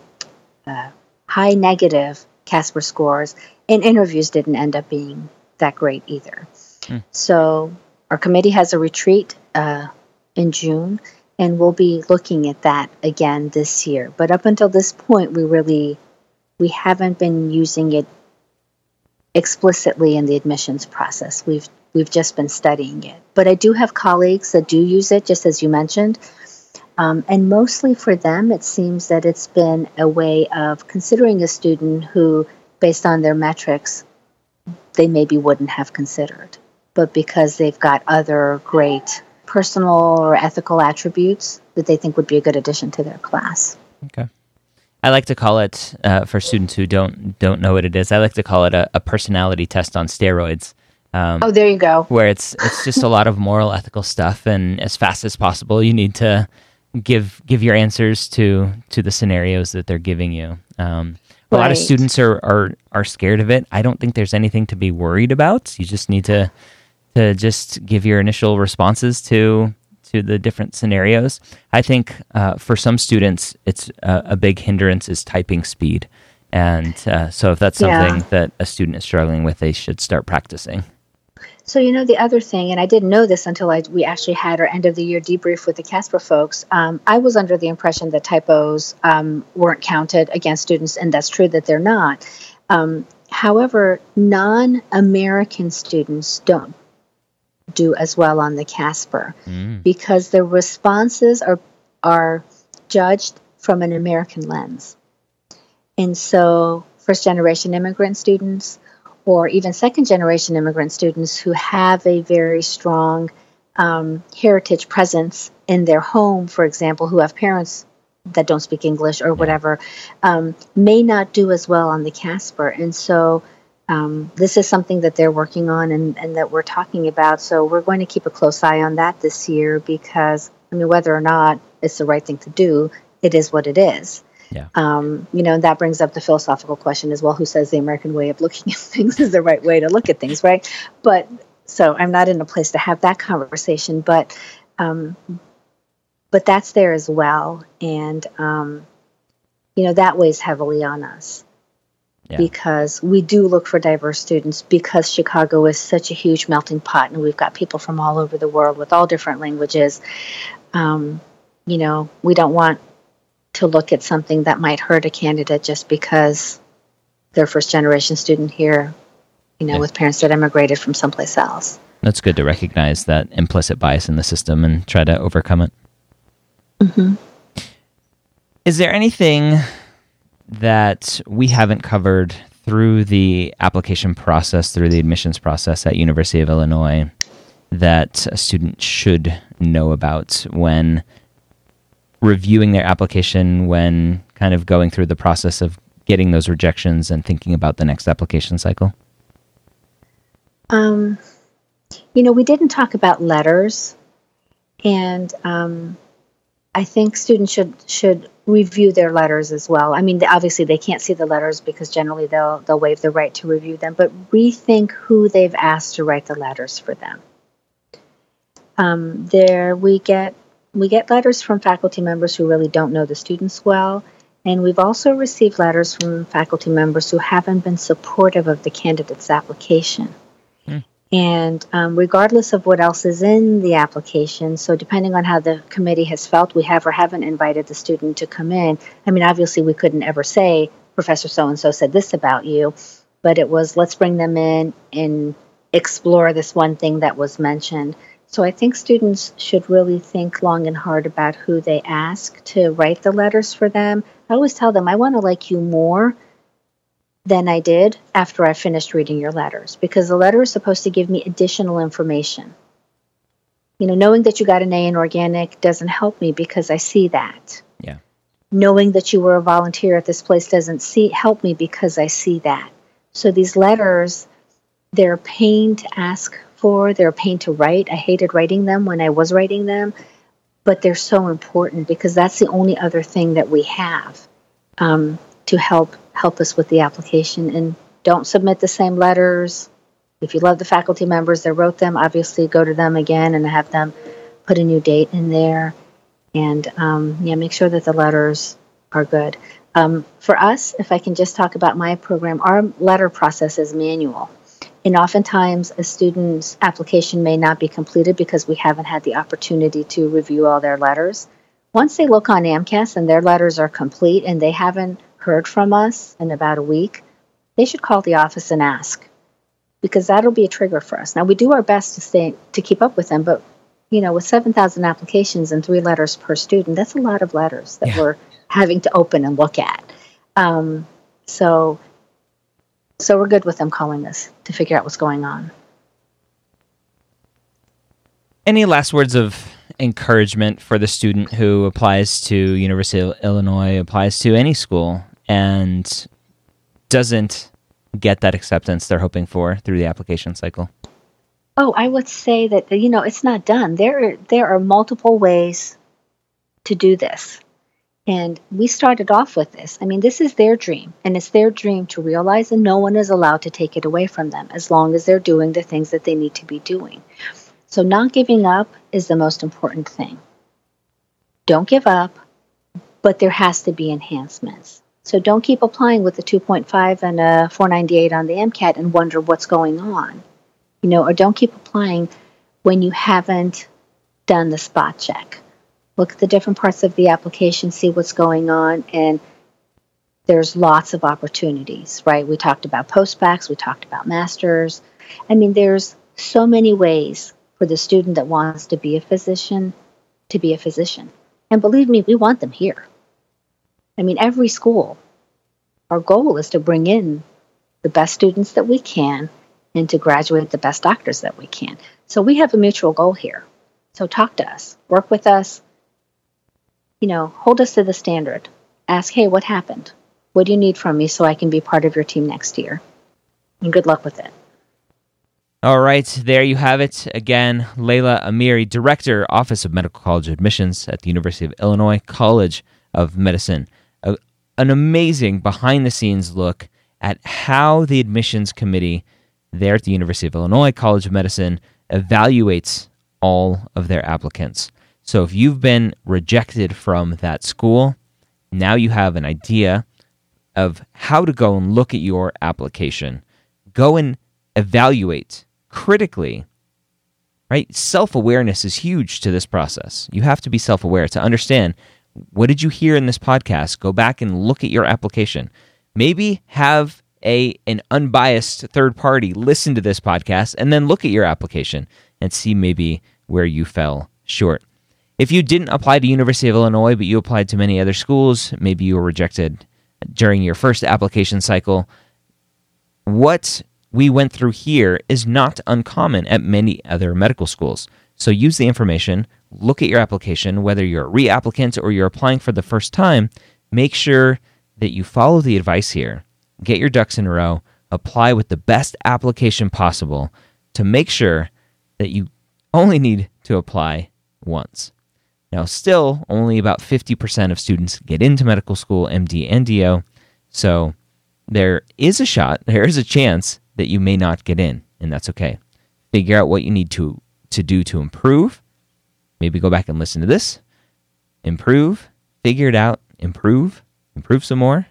uh, high negative Casper scores, and interviews didn't end up being that great either. Hmm. So our committee has a retreat uh, in June, and we'll be looking at that again this year. But up until this point, we really we haven't been using it explicitly in the admissions process. We've we've just been studying it. But I do have colleagues that do use it, just as you mentioned. Um, and mostly for them, it seems that it's been a way of considering a student who, based on their metrics, they maybe wouldn't have considered. But because they've got other great personal or ethical attributes that they think would be a good addition to their class. Okay. I like to call it uh, for students who don't don't know what it is. I like to call it a, a personality test on steroids. Um, oh, there you go. Where it's it's just a lot of moral, ethical stuff, and as fast as possible, you need to give give your answers to to the scenarios that they're giving you. Um, a right. lot of students are, are are scared of it. I don't think there's anything to be worried about. You just need to to just give your initial responses to to the different scenarios. I think uh, for some students, it's uh, a big hindrance is typing speed, and uh, so if that's something yeah. that a student is struggling with, they should start practicing. So you know the other thing, and I didn't know this until I, we actually had our end of the year debrief with the Casper folks. Um, I was under the impression that typos um, weren't counted against students, and that's true that they're not. Um, however, non-American students don't do as well on the Casper mm. because the responses are are judged from an American lens, and so first generation immigrant students or even second generation immigrant students who have a very strong um, heritage presence in their home, for example, who have parents that don't speak English or whatever, um, may not do as well on the Casper. And so um, this is something that they're working on and, and that we're talking about. So we're going to keep a close eye on that this year because, I mean, whether or not it's the right thing to do, it is what it is. Yeah. Um, you know, that brings up the philosophical question as well who says the American way of looking at things is the right way to look at things, right? But so I'm not in a place to have that conversation, but um, but that's there as well, and um, you know that weighs heavily on us yeah. because we do look for diverse students because Chicago is such a huge melting pot, and we've got people from all over the world with all different languages. Um, you know, we don't want to look at something that might hurt a candidate just because they're first generation student here, you know, yeah. with parents that immigrated from someplace else. That's good to recognize that implicit bias in the system and try to overcome it. Mm-hmm. Is there anything that we haven't covered through the application process, through the admissions process at University of Illinois, that a student should know about when reviewing their application when kind of going through the process of getting those rejections and thinking about the next application cycle? Um, you know, we didn't talk about letters, and um, I think students should should review their letters as well. I mean, obviously they can't see the letters because generally they'll they'll waive the right to review them, but rethink who they've asked to write the letters for them. Um, there, we get we get letters from faculty members who really don't know the students well, and we've also received letters from faculty members who haven't been supportive of the candidate's application. And um, regardless of what else is in the application, so depending on how the committee has felt, we have or haven't invited the student to come in. I mean, obviously, we couldn't ever say, Professor so and so said this about you, but it was let's bring them in and explore this one thing that was mentioned. So I think students should really think long and hard about who they ask to write the letters for them. I always tell them, I want to like you more than I did after I finished reading your letters because the letter is supposed to give me additional information. You know, knowing that you got an A in organic doesn't help me because I see that. Yeah. Knowing that you were a volunteer at this place doesn't see help me because I see that. So these letters, they're a pain to ask for. They're a pain to write. I hated writing them when I was writing them, but they're so important because that's the only other thing that we have um, to help help us with the application. And don't submit the same letters If you love the faculty members that wrote them, obviously go to them again and have them put a new date in there. And um, yeah, make sure that the letters are good. Um, for us, if I can just talk about my program, our letter process is manual. And oftentimes, a student's application may not be completed because we haven't had the opportunity to review all their letters. Once they look on AMCAS and their letters are complete and they haven't heard from us in about a week, they should call the office and ask because that'll be a trigger for us. Now, we do our best to stay to keep up with them, but you know, with 7,000 applications and three letters per student, that's a lot of letters that yeah. we're having to open and look at. Um, so, so we're good with them calling us to figure out what's going on. Any last words of encouragement for the student who applies to University of Illinois, applies to any school, and doesn't get that acceptance they're hoping for through the application cycle? Oh, I would say that you know it's not done. There, there are multiple ways to do this, and we started off with this. I mean, this is their dream, and it's their dream to realize, and no one is allowed to take it away from them as long as they're doing the things that they need to be doing. So, not giving up is the most important thing. Don't give up, but there has to be enhancements. So don't keep applying with a 2.5 and a 498 on the MCAT and wonder what's going on. You know, or don't keep applying when you haven't done the spot check. Look at the different parts of the application, see what's going on, and there's lots of opportunities, right? We talked about postbacks, we talked about masters. I mean, there's so many ways for the student that wants to be a physician to be a physician. And believe me, we want them here. I mean, every school, our goal is to bring in the best students that we can and to graduate the best doctors that we can. So we have a mutual goal here. So talk to us, work with us, you know, hold us to the standard. Ask, hey, what happened? What do you need from me so I can be part of your team next year? And good luck with it. All right, there you have it. Again, Leila Amiri, Director, Office of Medical College Admissions at the University of Illinois College of Medicine a, an amazing behind the scenes look at how the admissions committee there at the University of Illinois College of Medicine evaluates all of their applicants. So if you've been rejected from that school, now you have an idea of how to go and look at your application. Go and evaluate critically. Right? Self-awareness is huge to this process. You have to be self-aware to understand what did you hear in this podcast? Go back and look at your application. Maybe have a an unbiased third party listen to this podcast and then look at your application and see maybe where you fell short. If you didn't apply to University of Illinois but you applied to many other schools, maybe you were rejected during your first application cycle, what we went through here is not uncommon at many other medical schools. So use the information, look at your application, whether you're a reapplicant or you're applying for the first time, make sure that you follow the advice here. Get your ducks in a row, apply with the best application possible to make sure that you only need to apply once. Now, still, only about 50% of students get into medical school, MD and DO, so there is a shot, there is a chance that you may not get in, and that's okay. Figure out what you need to, to do to improve, Maybe go back and listen to this, improve, figure it out, improve, improve some more,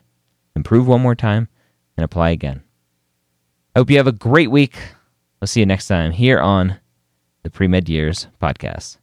improve one more time, and apply again. I hope you have a great week. We'll see you next time here on the Pre Med Years podcast.